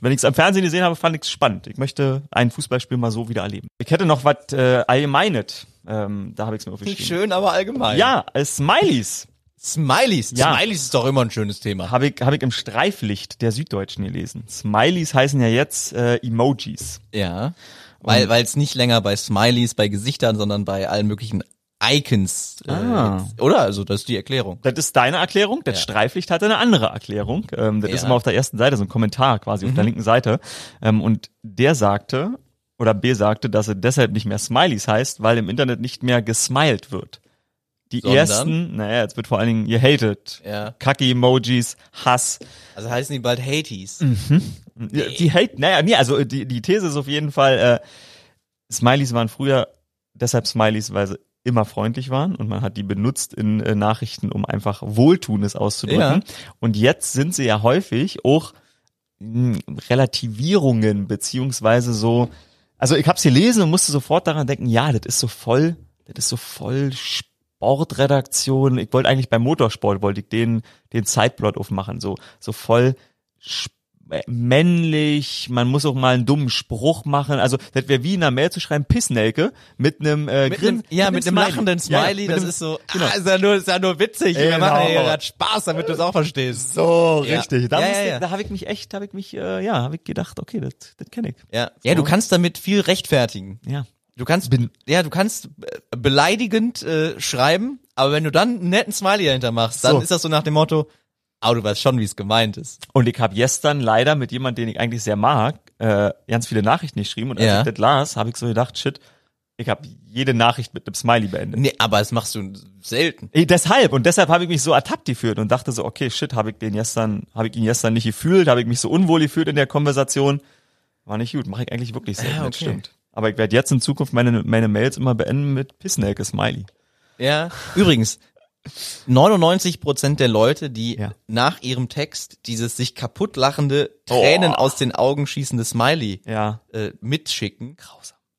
[SPEAKER 2] wenn ich es am Fernsehen gesehen habe, fand ich es spannend. Ich möchte ein Fußballspiel mal so wieder erleben. Ich hätte noch was äh, Allgemeines. Ähm, da habe ich es mir aufgeschrieben.
[SPEAKER 1] Nicht schön, aber allgemein.
[SPEAKER 2] Ja, äh, Smileys.
[SPEAKER 1] Smileys. Ja. Smileys ist doch immer ein schönes Thema.
[SPEAKER 2] Habe ich, hab ich im Streiflicht der Süddeutschen gelesen. Smileys heißen ja jetzt äh, Emojis.
[SPEAKER 1] Ja. Weil weil es nicht länger bei Smileys, bei Gesichtern, sondern bei allen möglichen Icons. Äh, ah. Oder? Also das ist die Erklärung.
[SPEAKER 2] Das ist deine Erklärung. Das ja. Streiflicht hat eine andere Erklärung. Ähm, das ja. ist immer auf der ersten Seite, so ein Kommentar quasi mhm. auf der mhm. linken Seite. Ähm, und der sagte, oder B sagte, dass er deshalb nicht mehr Smileys heißt, weil im Internet nicht mehr gesmiled wird. Die
[SPEAKER 1] Sondern?
[SPEAKER 2] ersten, naja, jetzt wird vor allen Dingen gehatet.
[SPEAKER 1] Ja.
[SPEAKER 2] Kacke-Emojis, Hass.
[SPEAKER 1] Also heißen die bald Haties.
[SPEAKER 2] Ja, Die hate, naja, nee, also die, die These ist auf jeden Fall, äh, Smileys waren früher deshalb Smileys, weil sie immer freundlich waren und man hat die benutzt in äh, Nachrichten, um einfach Wohltuendes auszudrücken.
[SPEAKER 1] Ja.
[SPEAKER 2] Und jetzt sind sie ja häufig auch mh, Relativierungen beziehungsweise so, also ich hab's gelesen und musste sofort daran denken, ja, das ist so voll, das ist so voll Sportredaktion. Ich wollte eigentlich beim Motorsport wollte ich den den Zeitplot aufmachen, so so voll äh, männlich, man muss auch mal einen dummen Spruch machen. Also das wäre wie in einer Mail zu schreiben, Pissnelke mit einem äh,
[SPEAKER 1] Mit
[SPEAKER 2] Grin,
[SPEAKER 1] einem, ja, mit einem
[SPEAKER 2] Smiley.
[SPEAKER 1] lachenden
[SPEAKER 2] Ja, ja,
[SPEAKER 1] Smiley,
[SPEAKER 2] mit
[SPEAKER 1] das
[SPEAKER 2] einem-
[SPEAKER 1] ist so,
[SPEAKER 2] genau.
[SPEAKER 1] ah, ist ja nur, ist ja nur witzig. Wir
[SPEAKER 2] Genau.
[SPEAKER 1] machen hier gerade Spaß, damit du es auch verstehst.
[SPEAKER 2] So,
[SPEAKER 1] Ja.
[SPEAKER 2] richtig. Da,
[SPEAKER 1] Ja,
[SPEAKER 2] musste
[SPEAKER 1] ja, ja.
[SPEAKER 2] da habe ich mich echt, habe ich mich, äh, ja, habe ich gedacht, okay, das, das kenne ich.
[SPEAKER 1] Ja. ja, du kannst damit viel rechtfertigen.
[SPEAKER 2] Ja.
[SPEAKER 1] Du kannst, ja, du kannst äh, beleidigend äh, schreiben, aber wenn du dann einen netten Smiley dahinter machst, dann
[SPEAKER 2] So.
[SPEAKER 1] ist das so nach dem Motto, aber du weißt schon, wie es gemeint ist.
[SPEAKER 2] Und ich habe gestern leider mit jemand, den ich eigentlich sehr mag, äh, ganz viele Nachrichten geschrieben und als
[SPEAKER 1] Ja.
[SPEAKER 2] ich das las, habe ich so gedacht, shit, ich habe jede Nachricht mit einem Smiley beendet.
[SPEAKER 1] Nee, aber das machst du selten.
[SPEAKER 2] Eh, deshalb und deshalb habe ich mich so ertappt gefühlt und dachte so, okay, shit, habe ich den gestern, habe ich ihn gestern nicht gefühlt, habe ich mich so unwohl gefühlt in der Konversation. War nicht gut, mache ich eigentlich wirklich selten,
[SPEAKER 1] Ja,
[SPEAKER 2] das
[SPEAKER 1] okay.
[SPEAKER 2] stimmt. Aber ich werde jetzt in Zukunft meine meine Mails immer beenden mit Pissnelke Smiley.
[SPEAKER 1] Ja. Übrigens, 99 Prozent der Leute, die
[SPEAKER 2] Ja.
[SPEAKER 1] nach ihrem Text dieses sich kaputt lachende, Tränen
[SPEAKER 2] Oh.
[SPEAKER 1] aus den Augen schießende Smiley
[SPEAKER 2] Ja.
[SPEAKER 1] äh, mitschicken,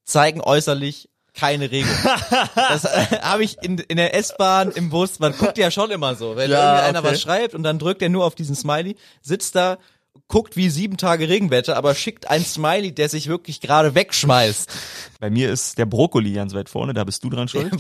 [SPEAKER 1] zeigen äußerlich keine Regung. [LAUGHS] das äh, habe ich in, in der S-Bahn, im Bus, man guckt ja schon immer so. Wenn
[SPEAKER 2] Ja,
[SPEAKER 1] irgendeiner
[SPEAKER 2] okay.
[SPEAKER 1] was schreibt und dann drückt er nur auf diesen Smiley, sitzt da, guckt wie sieben Tage Regenwetter, aber schickt ein Smiley, der sich wirklich gerade wegschmeißt. [LAUGHS]
[SPEAKER 2] Bei mir ist der Brokkoli ganz weit vorne, da bist du dran schuld.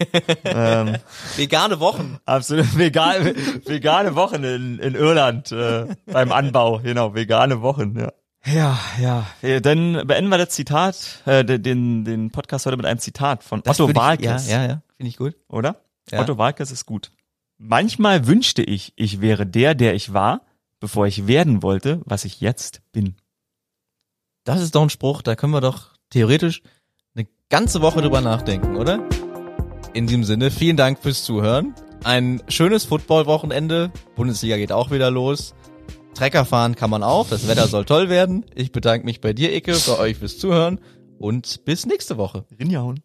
[SPEAKER 2] [LAUGHS] ähm, [LAUGHS]
[SPEAKER 1] Vegane Wochen.
[SPEAKER 2] absolut vegan, vegane Wochen in, in Irland äh, beim Anbau, genau, vegane Wochen, ja. Ja, ja. Äh, Dann beenden wir das Zitat, äh, den- den, Podcast heute mit einem Zitat von
[SPEAKER 1] Das
[SPEAKER 2] Otto Walkes.
[SPEAKER 1] Ja, ja, ja. Finde ich gut.
[SPEAKER 2] oder?
[SPEAKER 1] Ja.
[SPEAKER 2] Otto Walkes ist gut. Manchmal wünschte ich, ich wäre der, der ich war, bevor ich werden wollte, was ich jetzt bin.
[SPEAKER 1] Das ist doch ein Spruch, da können wir doch theoretisch eine ganze Woche drüber nachdenken, oder? In diesem Sinne, vielen Dank fürs Zuhören. Ein schönes Football-Wochenende. Bundesliga geht auch wieder los. Trecker fahren kann man auch. Das Wetter soll toll werden. Ich bedanke mich bei dir, Icke, bei euch fürs Zuhören und bis nächste Woche.
[SPEAKER 2] Rinjauen.